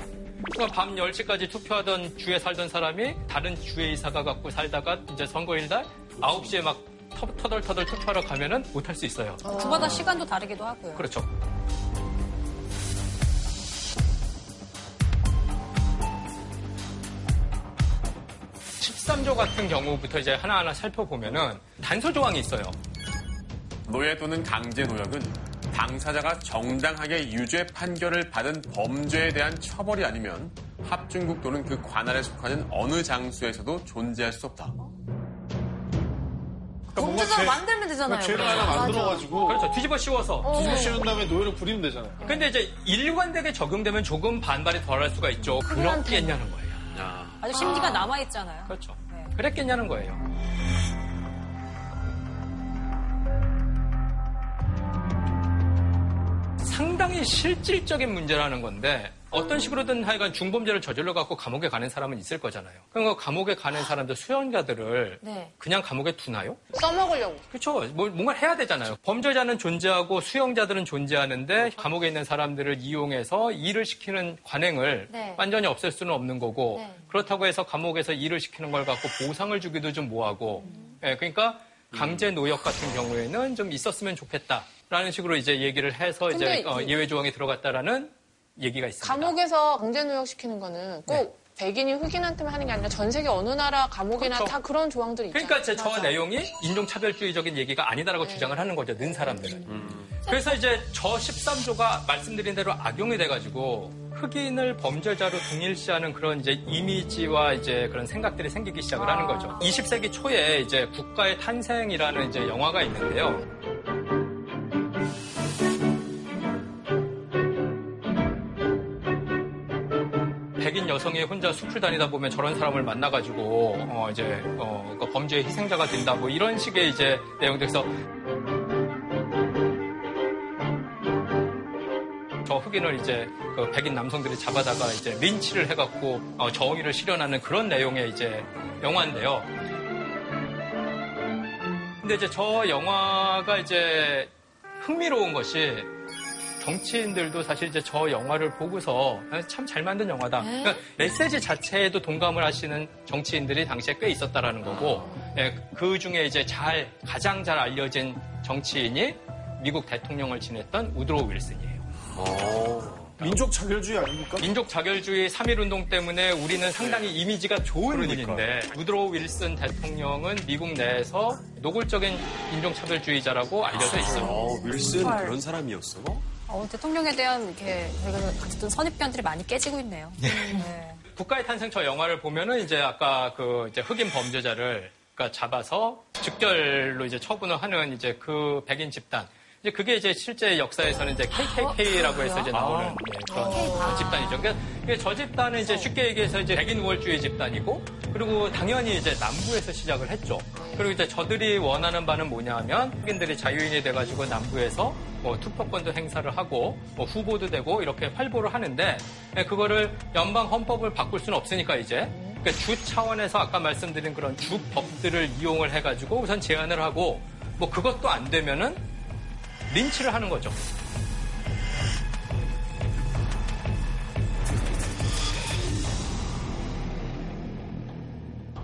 그러니까 밤 10시까지 투표하던 주에 살던 사람이 다른 주에 이사가 갖고 살다가 이제 선거일 날 9시에 막 터- 터덜터덜 투표하러 가면은 못할 수 있어요. 주마다 시간도 다르기도 하고요. 그렇죠. (13조) 같은 경우부터 이제 하나하나 살펴보면은 단서 조항이 있어요. 노예 또는 강제 노역은 당사자가 정당하게 유죄 판결을 받은 범죄에 대한 처벌이 아니면 합중국 또는 그 관할에 속하는 어느 장소에서도 존재할 수 없다. 그러니까 뭔가 범죄자를 죄- 만들면 되잖아요. 그러니까 죄를. 하나 만들어가지고 그렇죠. 뒤집어 씌워서. 뒤집어 씌운 다음에 노예를 부리면 되잖아요. 근데 이제 일관되게 적용되면 조금 반발이 덜할 수가 있죠. 그렇겠냐는 거예요. 아직 심리가 남아있잖아요. 그렇죠. 그랬겠냐는 거예요. 상당히 실질적인 문제라는 건데 어떤 식으로든 하여간 중범죄를 저질러 갖고 감옥에 가는 사람은 있을 거잖아요. 그러니까 감옥에 가는 사람들 수용자들을 네. 그냥 감옥에 두나요? 써먹으려고. 그렇죠. 뭐, 뭔가 해야 되잖아요. 범죄자는 존재하고 수용자들은 존재하는데 감옥에 있는 사람들을 이용해서 일을 시키는 관행을 네. 완전히 없앨 수는 없는 거고 네. 그렇다고 해서 감옥에서 일을 시키는 걸 갖고 보상을 주기도 좀 뭐하고 예, 그러니까 강제 노역 같은 경우에는 좀 있었으면 좋겠다라는 식으로 이제 얘기를 해서 이제 어, 이- 예외 조항이 들어갔다라는 얘기가 있습니다. 감옥에서 강제 노역 시키는 거는 꼭 네. 백인이 흑인한테만 하는 게 아니라 전 세계 어느 나라 감옥이나 그렇죠. 다 그런 조항들이 있잖아요. 그러니까 제 저. 내용이 인종차별주의적인 얘기가 아니다라고 주장을 하는 거죠, 는 사람들은. 그래서 이제 저 13조가 말씀드린 대로 악용이 돼가지고 흑인을 범죄자로 동일시하는 그런 이제 이미지와 이제 그런 생각들이 생기기 시작을 하는 거죠. 20세기 초에 이제 국가의 탄생이라는 이제 영화가 있는데요. 백인 여성이 혼자 숲을 다니다 보면 저런 사람을 만나가지고 어 이제 어, 그 범죄의 희생자가 된다 뭐 이런 식의 이제 내용들에서 저 흑인을 이제 그 백인 남성들이 잡아다가 이제 린치를 해갖고 어, 정의를 실현하는 그런 내용의 이제 영화인데요. 근데 이제 저 영화가 이제 흥미로운 것이 정치인들도 사실 이제 저 영화를 보고서 참 잘 만든 영화다. 그러니까 메시지 자체에도 동감을 하시는 정치인들이 당시에 꽤 있었다라는 거고, 예, 그 중에 이제 잘 가장 잘 알려진 정치인이 미국 대통령을 지냈던 우드로 윌슨이에요. 민족 자결주의 아닙니까? 민족 자결주의 3.1 운동 때문에 우리는 상당히 이미지가 좋은 분인데 우드로 윌슨 대통령은 미국 내에서 노골적인 인종차별주의자라고 알려져 있어요. 어, 윌슨 그런 사람이었어? 어, 대통령에 대한 이렇게 저희가 가졌던 선입견들이 많이 깨지고 있네요. 네. 국가의 탄생 저 영화를 보면은 이제 아까 그 이제 흑인 범죄자를 그러니까 잡아서 즉결로 이제 처분을 하는 이제 그 백인 집단. 이제 그게 이제 실제 역사에서는 이제 KKK라고 해서 이제 나오는 예, 그런 집단이죠. 그러니까 저 집단은 이제 쉽게 얘기해서 이제 백인 우월주의 집단이고 그리고 당연히 이제 남부에서 시작을 했죠. 그리고 이제 저들이 원하는 바는 뭐냐면 흑인들이 자유인이 돼가지고 남부에서 뭐 투표권도 행사를 하고 뭐 후보도 되고 이렇게 활보를 하는데 예, 그거를 연방 헌법을 바꿀 수는 없으니까 이제 그러니까 주 차원에서 아까 말씀드린 그런 주 법들을 이용을 해가지고 우선 제안을 하고 뭐 그것도 안 되면은 린치를 하는 거죠.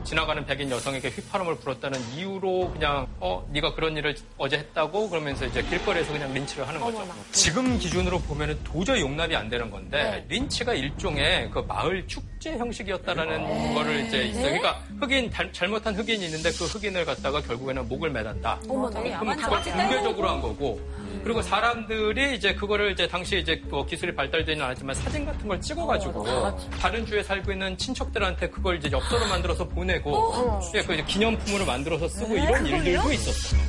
지나가는 백인 여성에게 휘파람을 불었다는 이유로 그냥 어 네가 그런 일을 어제 했다고 그러면서 이제 길거리에서 그냥 린치를 하는 거죠. 지금 기준으로 보면은 도저히 용납이 안 되는 건데 린치가 일종의 그 마을 축제 형식이었다라는 거를 이제 있어요. 그러니까 흑인 잘- 잘못한 흑인이 있는데 그 흑인을 갖다가 결국에는 목을 매단다. 어머, 되게 그럼 야만 그걸. 공개적으로 한 거고. 그리고 사람들이 이제 그거를 이제 당시 이제 뭐 기술이 발달되지는 않았지만 사진 같은 걸 찍어가지고 다른 주에 살고 있는 친척들한테 그걸 이제 엽서로 만들어서 보내고 예, 그 이제 기념품으로 만들어서 쓰고 이런 일들도 있었어요.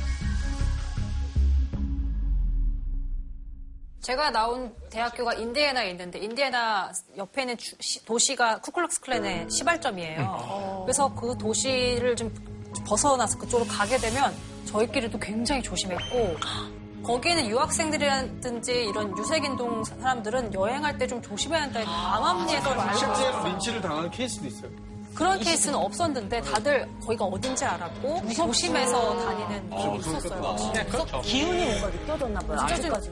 제가 나온 대학교가 인디애나에 있는데 인디애나 옆에 있는 주- 시- 도시가 쿠클럭스 클랜의 시발점이에요. 그래서 그 도시를 좀 벗어나서 그쪽으로 가게 되면 저희끼리도 굉장히 조심했고 거기에는 유학생들이라든지 이런 유색인종 사람들은 여행할 때 좀 조심해야 한다. 암암리에서 알고 실제로 있었어요. 린치를 당한 케이스도 있어요. 그런 케이스는 없었는데 다들 거기가 어딘지 알았고 조심해서 다니는 분이 있었어요. 네, 그렇죠. 기운이 뭔가 느껴졌나 봐요. 아직까지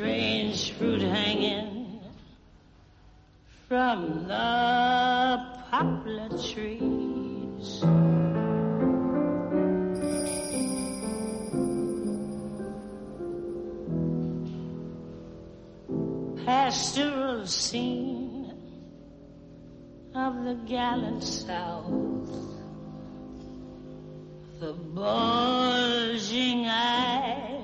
Strange fruit hanging from the poplar trees. pastoral scene of the gallant South. The bulging eyes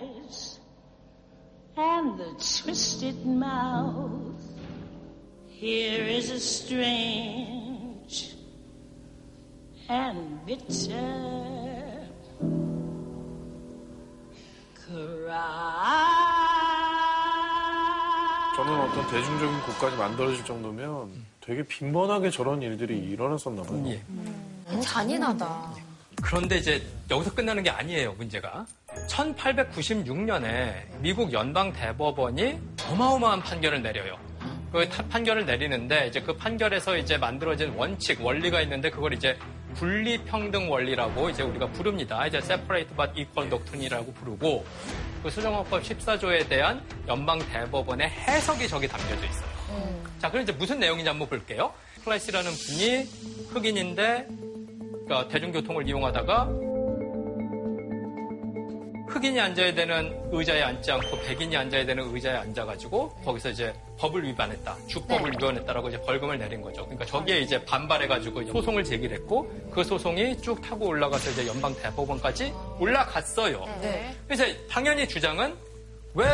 and the twisted mouth. Here is a strange and bitter cry. 저는 어떤 대중적인 곡까지 만들어질 정도면 되게 빈번하게 저런 일들이 일어났었나 봐요. 예. 잔인하다. 그런데 이제 여기서 끝나는 게 아니에요, 문제가. 1896년에 미국 연방 대법원이 어마어마한 판결을 내려요. 그 타- 판결을 내리는데 이제 그 판결에서 이제 만들어진 원칙, 원리가 있는데 그걸 이제 분리평등 원리라고 이제 우리가 부릅니다. 이제 separate but equal doctrine이라고 부르고 그 수정헌법 14조에 대한 연방 대법원의 해석이 저기 담겨져 있어요. 자, 그럼 이제 무슨 내용인지 한번 볼게요. 클래시라는 분이 흑인인데 그러니까 대중교통을 이용하다가 흑인이 앉아야 되는 의자에 앉지 않고 백인이 앉아야 되는 의자에 앉아가지고 거기서 이제 법을 위반했다, 주법을 위반했다라고 이제 벌금을 내린 거죠. 그러니까 저기에 이제 반발해가지고 소송을 제기했고 그 소송이 쭉 타고 올라가서 이제 연방 대법원까지 올라갔어요. 그래서 당연히 주장은 왜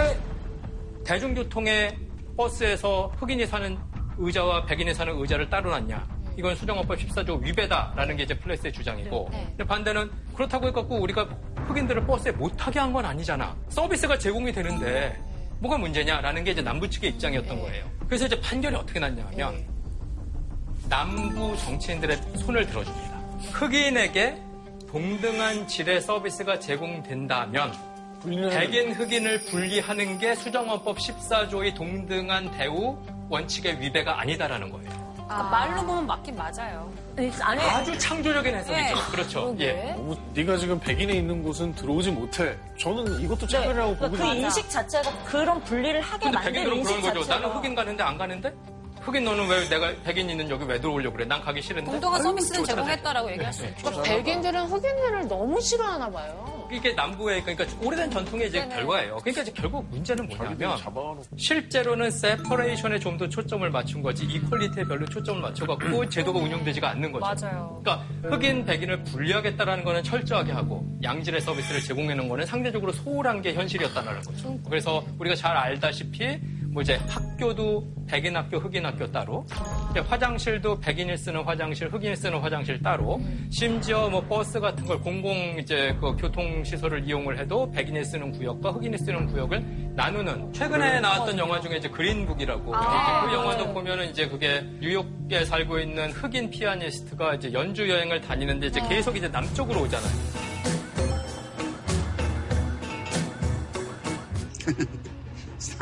대중교통의 버스에서 흑인이 사는 의자와 백인이 사는 의자를 따로 놨냐? 이건 수정헌법 14조 위배다라는 게 이제 플레스의 주장이고 근데 반대는 그렇다고 해갖고 우리가 흑인들을 버스에 못 타게 한 건 아니잖아. 서비스가 제공이 되는데 뭐가 문제냐라는 게 이제 남부 측의 입장이었던 거예요. 그래서 이제 판결이 어떻게 났냐면 남부 정치인들의 손을 들어줍니다. 흑인에게 동등한 질의 서비스가 제공된다면 백인 흑인을 분리하는 게 수정헌법 14조의 동등한 대우 원칙의 위배가 아니다라는 거예요. 그러니까 말로 보면 맞긴 맞아요. 아니, 아주 창조적인 해석이죠. 네. 그렇죠. 예. 너무 네가 지금 백인에 있는 곳은 들어오지 못해. 저는 이것도 차별이라고 그러니까 보고 그 인식 자체가 그런 분리를 하게 근데 만든 백인들은 인식 그런 거죠. 자체가 나는 흑인 가는데 안 가는데? 흑인 너는 왜 내가 백인 있는 여기 왜 들어오려고 그래? 난 가기 싫은데? 아유, 서비스는. 제공했다라고 얘기할 수 네. 있죠. 그러니까 백인들은 흑인들을 너무 싫어하나 봐요. 이게 남부의 그러니까 오래된 전통의 이제 네네. 결과예요. 그러니까 이제 결국 문제는 뭐냐면 실제로는 세퍼레이션에 좀 더 초점을 맞춘 거지 이퀄리티에 별로 초점을 맞춰갖고 제도가 운영되지가 않는 거죠. 맞아요. 그러니까 흑인 백인을 분리하겠다라는 거는 철저하게 하고 양질의 서비스를 제공해놓은 거는 상대적으로 소홀한 게 현실이었다는 거죠. 그래서 우리가 잘 알다시피 뭐 이제 학교도 백인 학교, 흑인 학교 따로, 화장실도 백인이 쓰는 화장실, 흑인이 쓰는 화장실 따로, 심지어 뭐 버스 같은 걸 공공 이제 그 교통 시설을 이용을 해도 백인이 쓰는 구역과 흑인이 쓰는 구역을 나누는 최근에 나왔던 영화 중에 이제 그린북이라고. 그 영화도 보면은 이제 그게 뉴욕에 살고 있는 흑인 피아니스트가 이제 연주 여행을 다니는데 이제 계속 이제 남쪽으로 오잖아요.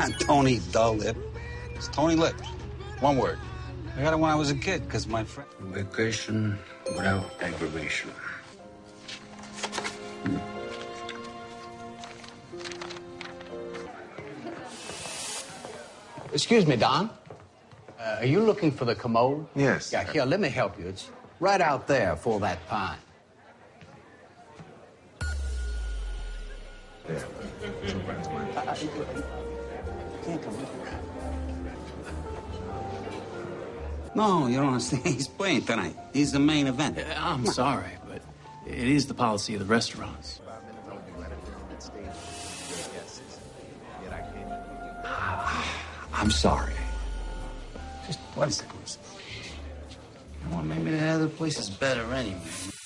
not Tony Dullip. It's Tony Lip. One word. I got it when I was a kid because my friend. Vacation without aggravation. Hmm. Excuse me, Don. Uh, are you looking for the commode? Yes. Yeah, here, let me help you. It's right out there for that pine. There. Uh, uh, no, you don't understand. He's playing tonight. He's the main event. Uh, I'm sorry, but it is the policy of the restaurants. I'm sorry. Just one second. Well, maybe the other place is better anyway.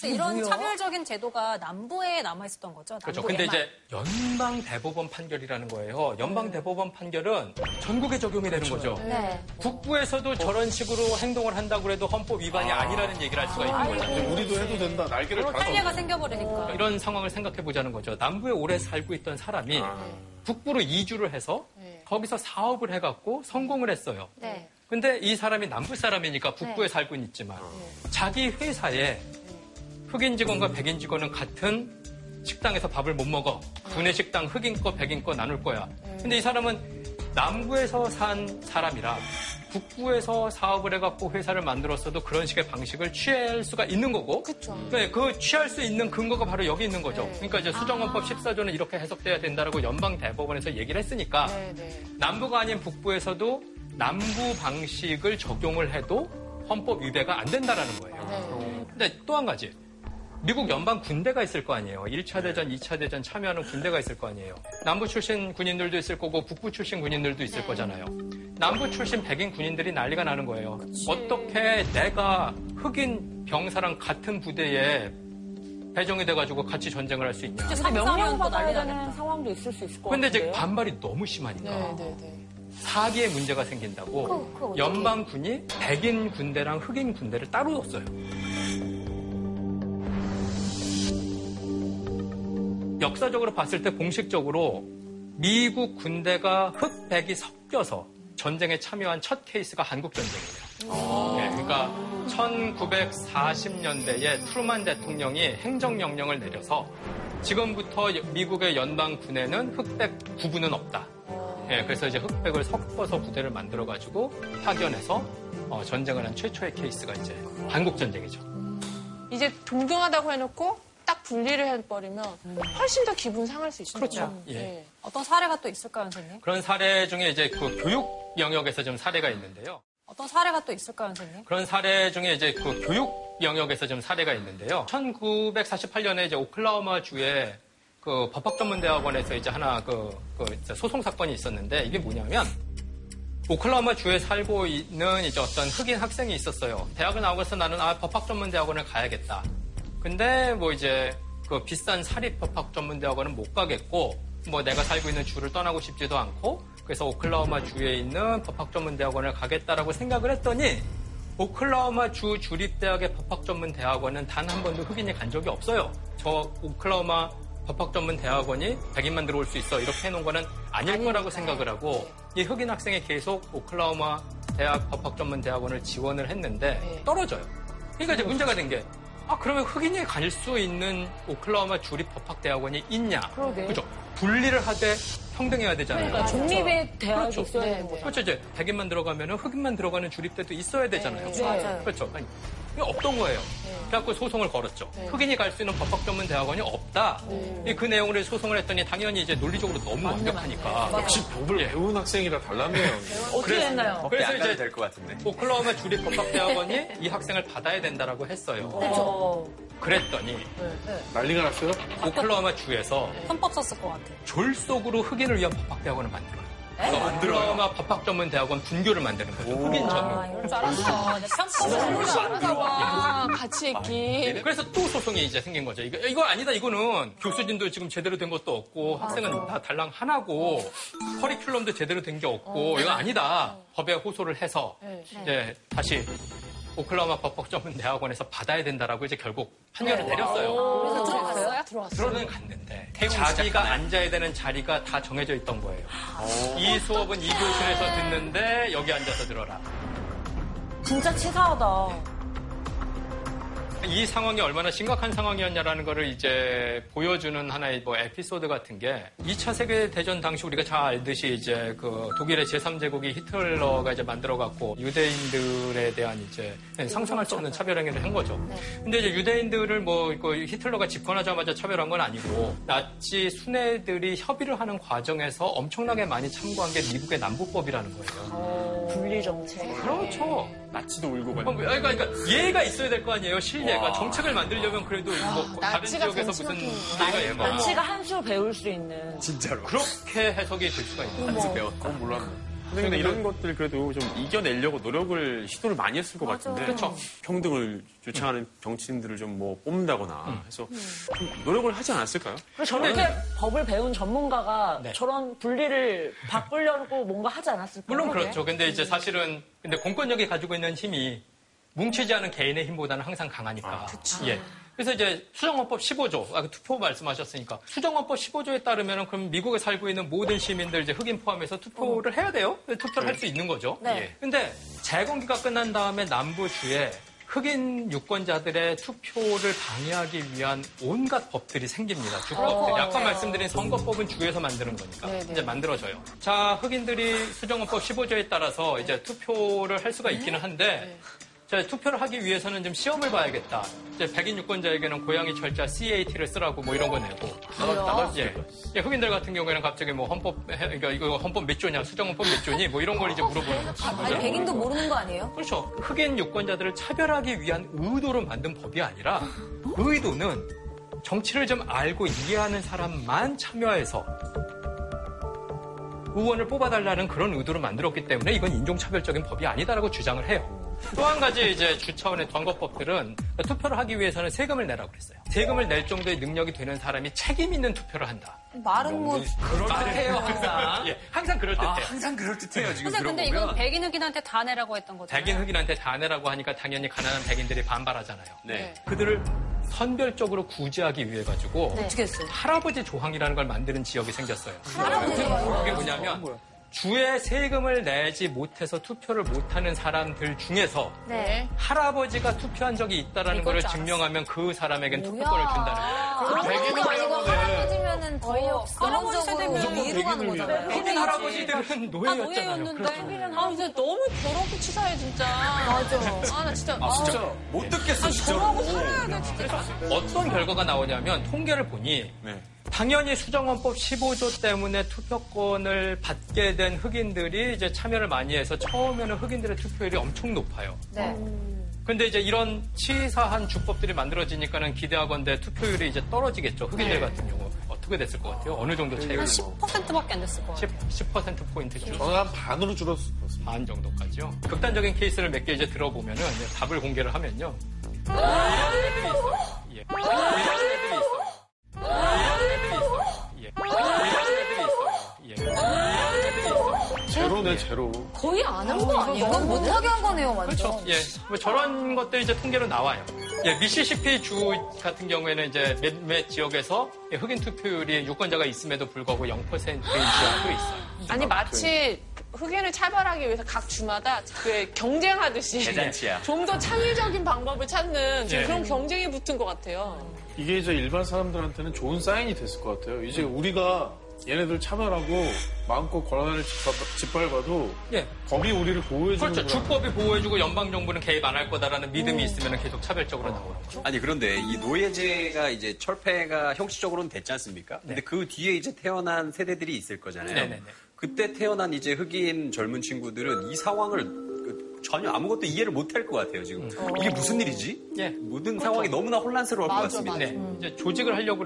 그래서 이런 차별적인 제도가 남부에 남아 있었던 거죠. 그렇죠. 근데 이제 연방 대법원 판결이라는 거예요. 연방 대법원 판결은 전국에 적용이 되는 거죠. 네. 북부에서도 저런 식으로 행동을 한다고 해도 헌법 위반이 아 니라는 얘기를 할 수가 있는 거죠. 우리도 해도 된다. 날개를 달아. 탄례가 생겨버리니까. 이런 상황을 생각해 보자는 거죠. 남부에 오래 살고 있던 사람이 북부로 이주를 해서 거기서 사업을 해갖고 성공을 했어요. 네. 근데 이 사람이 남부 사람이니까 북부에 살고 있지만 자기 회사에 흑인 직원과 백인 직원은 같은 식당에서 밥을 못 먹어. 구내 식당 흑인 거 백인 거 나눌 거야. 근데 이 사람은 남부에서 산 사람이라 북부에서 사업을 해갖고 회사를 만들었어도 그런 식의 방식을 취할 수가 있는 거고. 네, 그 취할 수 있는 근거가 바로 여기 있는 거죠. 그러니까 이제 수정헌법 14조는 이렇게 해석돼야 된다라고 연방 대법원에서 얘기를 했으니까 남부가 아닌 북부에서도 남부 방식을 적용을 해도 헌법 위배가 안 된다라는 거예요. 근데 또 한 가지. 미국 연방 군대가 있을 거 아니에요. 1차 대전, 2차 대전 참여하는 군대가 있을 거 아니에요. 남부 출신 군인들도 있을 거고 북부 출신 군인들도 있을 거잖아요. 남부 출신 백인 군인들이 난리가 나는 거예요. 어떻게 내가 흑인 병사랑 같은 부대에 배정이 돼가지고 같이 전쟁을 할 수 있냐. 근데 명령 받아야 되는 상황도 있을 수 있을 것 근데 이제. 반발이 너무 심하니까 네, 네, 네. 사기의 문제가 생긴다고 어떡해? 연방군이 백인 군대랑 흑인 군대를 따로 뒀어요. 역사적으로 봤을 때 공식적으로 미국 군대가 흑백이 섞여서 전쟁에 참여한 첫 케이스가 한국 전쟁이에요. 네, 그러니까 1940년대에 트루만 대통령이 행정명령을 내려서 지금부터 미국의 연방 군에는 흑백 구분은 없다. 예, 그래서 이제 흑백을 섞어서 부대를 만들어가지고 파견해서 어, 전쟁을 한 최초의 케이스가 이제 한국 전쟁이죠. 이제 동등하다고 해놓고 딱 분리를 해버리면 훨씬 더 기분 상할 수 있죠. 그렇죠. 예. 네. 어떤 사례가 또 있을까요, 선생님? 그런 사례 중에 이제 그 교육 영역에서 좀 사례가 있는데요. 어떤 사례가 또 있을까요, 선생님? 그런 사례 중에 이제 그 교육 영역에서 좀 사례가 있는데요. 1948년에 이제 오클라호마 주에 그 법학전문대학원에서 이제 하나 그, 그 소송 사건이 있었는데 이게 뭐냐면 오클라호마 주에 살고 있는 이제 어떤 흑인 학생이 있었어요. 대학을 나오고서 나는 아 법학전문대학원을 가야겠다. 근데 뭐 이제 그 비싼 사립 법학 전문대학원은 못 가겠고 뭐 내가 살고 있는 주를 떠나고 싶지도 않고 그래서 오클라호마 주에 있는 법학 전문대학원을 가겠다라고 생각을 했더니 오클라호마 주 주립대학의 법학 전문대학원은 단 한 번도 흑인이 간 적이 없어요. 저 오클라호마 법학 전문 대학원이 백인만 들어올 수 있어 이렇게 해놓은 거는 아닐 거라고 생각을 하고 이 흑인 학생이 계속 오클라호마 대학 법학 전문 대학원을 지원을 했는데 떨어져요. 그러니까 이제 문제가 된 게 아, 그러면 흑인이 갈 수 있는 오클라호마 주립 법학대학원이 있냐? 그러게. 그죠? 분리를 하되 평등해야 되잖아요. 그러니까 종립의 대학이 그렇죠. 있어야 네, 되는 거죠. 그렇죠. 이제 백인만 들어가면 흑인만 들어가는 주립대도 있어야 되잖아요. 네, 맞아요. 그렇죠. 아니, 없던 거예요. 그래갖고 소송을 걸었죠. 흑인이 갈 수 있는 법학전문 대학원이 없다. 이그 내용을 소송을 했더니 당연히 이제 논리적으로 너무 완벽하니까. 역시 법을 배운 학생이라 달랐네요. 어떻게 됐나요? 그래서 이제 될 것 같은데. 오클라호마 주립 법학대학원이 이 학생을 받아야 된다라고 했어요. 어. 그랬더니 난리가 났어요? 오클라호마 주에서 헌법 썼을 것 같아. 졸속으로 흑인을 위한 법학대학원을 만들어요. 그래서 오클라호마 법학전문대학원 분교를 만드는 거죠. 흑인 전문. 아, 이럴 줄 알았어. 내 편법 너무 많은가 봐. 같이 있기. 네, 그래서 또 소송이 이제 생긴 거죠. 이거, 이거 아니다. 이거는 교수진도 지금 제대로 된 것도 없고 학생은 다 달랑 하나고 커리큘럼도 제대로 된 게 없고 이거 아니다. 법에 호소를 해서 이제 다시 오클라호마 법학 전문 대학원에서 받아야 된다라고 이제 결국 판결을 내렸어요. 그래서 들어갔어요? 들어는 갔는데 자기가 앉아야 되는 자리가 다 정해져 있던 거예요. 이 수업은 이 교실에서 듣는데 여기 앉아서 들어라. 진짜 치사하다. 이 상황이 얼마나 심각한 상황이었냐라는 거를 이제 보여주는 하나의 뭐 에피소드 같은 게 2차 세계 대전 당시 우리가 잘 알듯이 이제 그 독일의 제3제국이 히틀러가 이제 만들어 갖고 유대인들에 대한 이제 상상할 수 없는 차별 행위를 한 거죠. 근데 이제 유대인들을 뭐 이거 히틀러가 집권하자마자 차별한 건 아니고 나치 순회들이 협의를 하는 과정에서 엄청나게 많이 참고한 게 미국의 남부법이라는 거예요. 분리 정책. 그렇죠. 나치도 울고 어, 그러니까, 그러니까 예가 있어야 될 거 아니에요. 실예가 와. 정책을 만들려면 그래도 뭐 다른 나치가 지역에서 무슨. 예가 있나. 나치가 한수 배울 수 있는. 진짜로. 그렇게 해석이 될 수가 있는 거죠. 그건 몰랐네. 근데 이런 것들 그래도 좀 이겨내려고 노력을 시도를 많이 했을 것 같은데 그렇죠. 평등을 주창하는 정치인들을 좀 뭐 뽑는다거나 해서 좀 노력을 하지 않았을까요? 그리고 저렇게 법을 배운 전문가가 네. 저런 분리를 바꾸려고 뭔가 하지 않았을까요? 물론 그렇죠. 근데 이제 사실은 근데 공권력이 가지고 있는 힘이 뭉치지 않은 개인의 힘보다는 항상 강하니까. 예. 그래서 이제 수정헌법 15조, 아까 투표 말씀하셨으니까 수정헌법 15조에 따르면 그럼 미국에 살고 있는 모든 시민들 이제 흑인 포함해서 투표를 해야 돼요. 투표를 할수 있는 거죠. 네. 예. 근데 재건기가 끝난 다음에 남부주에 흑인 유권자들의 투표를 방해하기 위한 온갖 법들이 생깁니다. 주법들. 어, 아까 네. 말씀드린 선거법은 주에서 만드는 거니까 네, 네. 이제 만들어져요. 자, 흑인들이 수정헌법 15조에 따라서 이제 투표를 할 수가 있기는 한데 자, 투표를 하기 위해서는 좀 시험을 봐야겠다. 이제 백인 유권자에게는 고양이 철자 CAT를 쓰라고 뭐 이런 거 내고. 나갈, 나갈 수 예. 예, 흑인들 같은 경우에는 갑자기 뭐 헌법, 해- 그러니까 이거 헌법 몇 조냐, 수정헌법 몇 조니, 뭐 이런 걸 이제 물어보는 거죠. 아니, 백인도 모르는 거 아니에요? 그렇죠. 흑인 유권자들을 차별하기 위한 의도로 만든 법이 아니라 의도는 정치를 좀 알고 이해하는 사람만 참여해서 의원을 뽑아달라는 그런 의도로 만들었기 때문에 이건 인종차별적인 법이 아니다라고 주장을 해요. 또 한 가지 이제 주 차원의 선거법들은 투표를 하기 위해서는 세금을 내라고 그랬어요. 세금을 낼 정도의 능력이 되는 사람이 책임 있는 투표를 한다. 말은 뭐. 그럴듯해요, 항상. 예, 항상 그럴듯해요. 항상 그럴듯해요, 지금 선생님, 근데 이건 백인 흑인한테 다 내라고 했던 거잖아요. 백인 흑인한테 다 내라고 하니까 당연히 가난한 백인들이 반발하잖아요. 네. 그들을 선별적으로 구제하기 위해 가지고 네. 어떻게 했어요? 할아버지 조항이라는 걸 만드는 지역이 생겼어요. 할아버지 조항이요? 그게 뭐냐면 주에 세금을 내지 못해서 투표를 못하는 사람들 중에서 네. 할아버지가 투표한 적이 있다라는 걸줄 증명하면 그 사람에겐. 투표권을 준다는 거예요. 그럼 백인도 아니고 할아버지면은 거의 할아버지 근원적으로 세대면 위로 가는 거잖아요. 백인 할아버지들은 아, 노예였잖아요. 노예였는데. 아, 이제 너무 더럽고 치사해, 진짜. 맞아. 아, 나 진짜. 아, 진짜 못 듣겠어, 진짜로. 저하고 살아야 돼, 진짜. 어떤 결과가 나오냐면 통계를 보니 네. 당연히 수정헌법 15조 때문에 투표권을 받게 된 흑인들이 이제 참여를 많이 해서 처음에는 흑인들의 투표율이 엄청 높아요. 네. 근데 이제 이런 치사한 주법들이 만들어지니까는 기대하건대 투표율이 이제 떨어지겠죠. 흑인들 같은 경우. 어떻게 됐을 것 같아요? 어느 정도 차이가 한 10%밖에 안 됐을 거예요. 10, 10%포인트 줄 저는 한 반으로 줄었을 것 같습니다. 반 정도까지요. 극단적인 케이스를 몇 개 이제 들어보면은 이제 답을 공개를 하면요. 이런 애들이 있어요. 예. 이런 애들이 있어요. 이런 애들이 있어요. 예. 이런 애들이 있어요. 제로네, 제로. 거의 안 한 거 아니에요? 이건 못하게 한 거네요, 완전. 그렇죠. 예. 뭐 저런 것들이 이제 통계로 나와요. 예, 미시시피 주 같은 경우에는 이제 몇몇 지역에서 예, 흑인 투표율이 유권자가 있음에도 불구하고 0%의 이하도 있어요. 아니, 마치 흑인을 차별하기 위해서 각 주마다 그 경쟁하듯이 대잔치야. 좀 더 창의적인 방법을 찾는 좀 네. 그런 경쟁이 붙은 것 같아요. 이게 이제 일반 사람들한테는 좋은 사인이 됐을 것 같아요. 이제 우리가 얘네들 차별하고 마음껏 권한을 짓밟- 짓밟아도 예. 법이 우리를 보호해주는 그렇죠. 주법이 보호해주고 연방 정부는 개입 안 할 거다라는 믿음이 있으면 계속 차별적으로 나오는 거죠. 아니 그런데 이 노예제가 이제 철폐가 형식적으로는 됐지 않습니까? 근데 그 뒤에 이제 태어난 세대들이 있을 거잖아요. 네네네. 그때 태어난 이제 흑인 젊은 친구들은 이 상황을 그 전혀 아무것도 이해를 못할 것 같아요 지금. 이게 무슨 일이지? 예. 모든 상황이 너무나 혼란스러울 것 같습니다. 네. 이제 조직을 하려고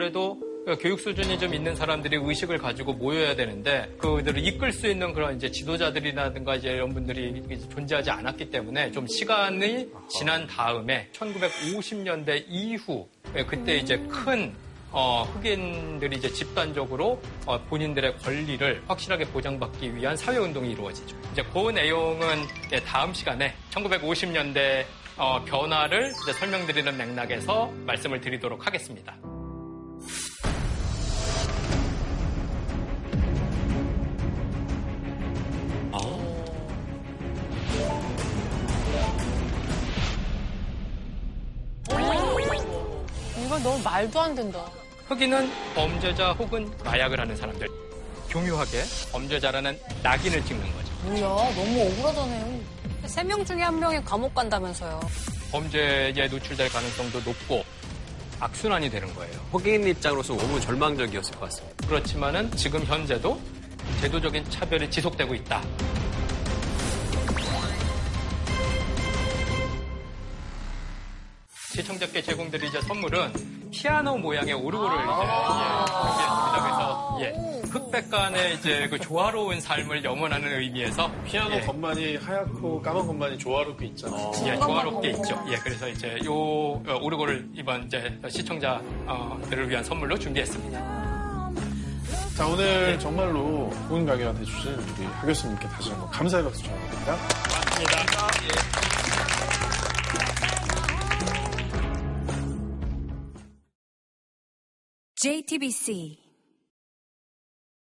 그래도 교육 수준이 좀 있는 사람들이 의식을 가지고 모여야 되는데 그들을 이끌 수 있는 그런 이제 지도자들이라든가 이제 이런 분들이 존재하지 않았기 때문에 좀 시간이 지난 다음에 1950년대 이후 예, 그때 이제 큰 어, 흑인들이 이제 집단적으로 어, 본인들의 권리를 확실하게 보장받기 위한 사회운동이 이루어지죠. 이제 그 내용은 예, 다음 시간에 1950년대 어, 변화를 설명드리는 맥락에서 말씀을 드리도록 하겠습니다. 너무 말도 안 된다. 흑인은 범죄자 혹은 마약을 하는 사람들. 교묘하게 범죄자라는 낙인을 찍는 거죠. 뭐야, 너무 억울하잖아요. 세 명 중에 한 명이 감옥 간다면서요. 범죄에 노출될 가능성도 높고 악순환이 되는 거예요. 흑인 입장으로서 너무 절망적이었을 것 같습니다. 그렇지만은 지금 현재도 제도적인 차별이 지속되고 있다. 시청자께 제공드리자 선물은 피아노 모양의 오르골을 이제 예, 준비했습니다. 그래서 예, 흑백간의 이제 그 조화로운 삶을 염원하는 의미에서 피아노 예, 건반이 하얗고 까만 건반이 조화롭게 있잖아요. 예, 조화롭게 있죠. 예, 그래서 이제 요 어, 오르골을 이번 이제 시청자들을 위한 선물로 준비했습니다. 자, 오늘 정말로 좋은 강연 해주신 우리 하 교수님께 다시 한번 감사의 박수 전해드립니다. JTBC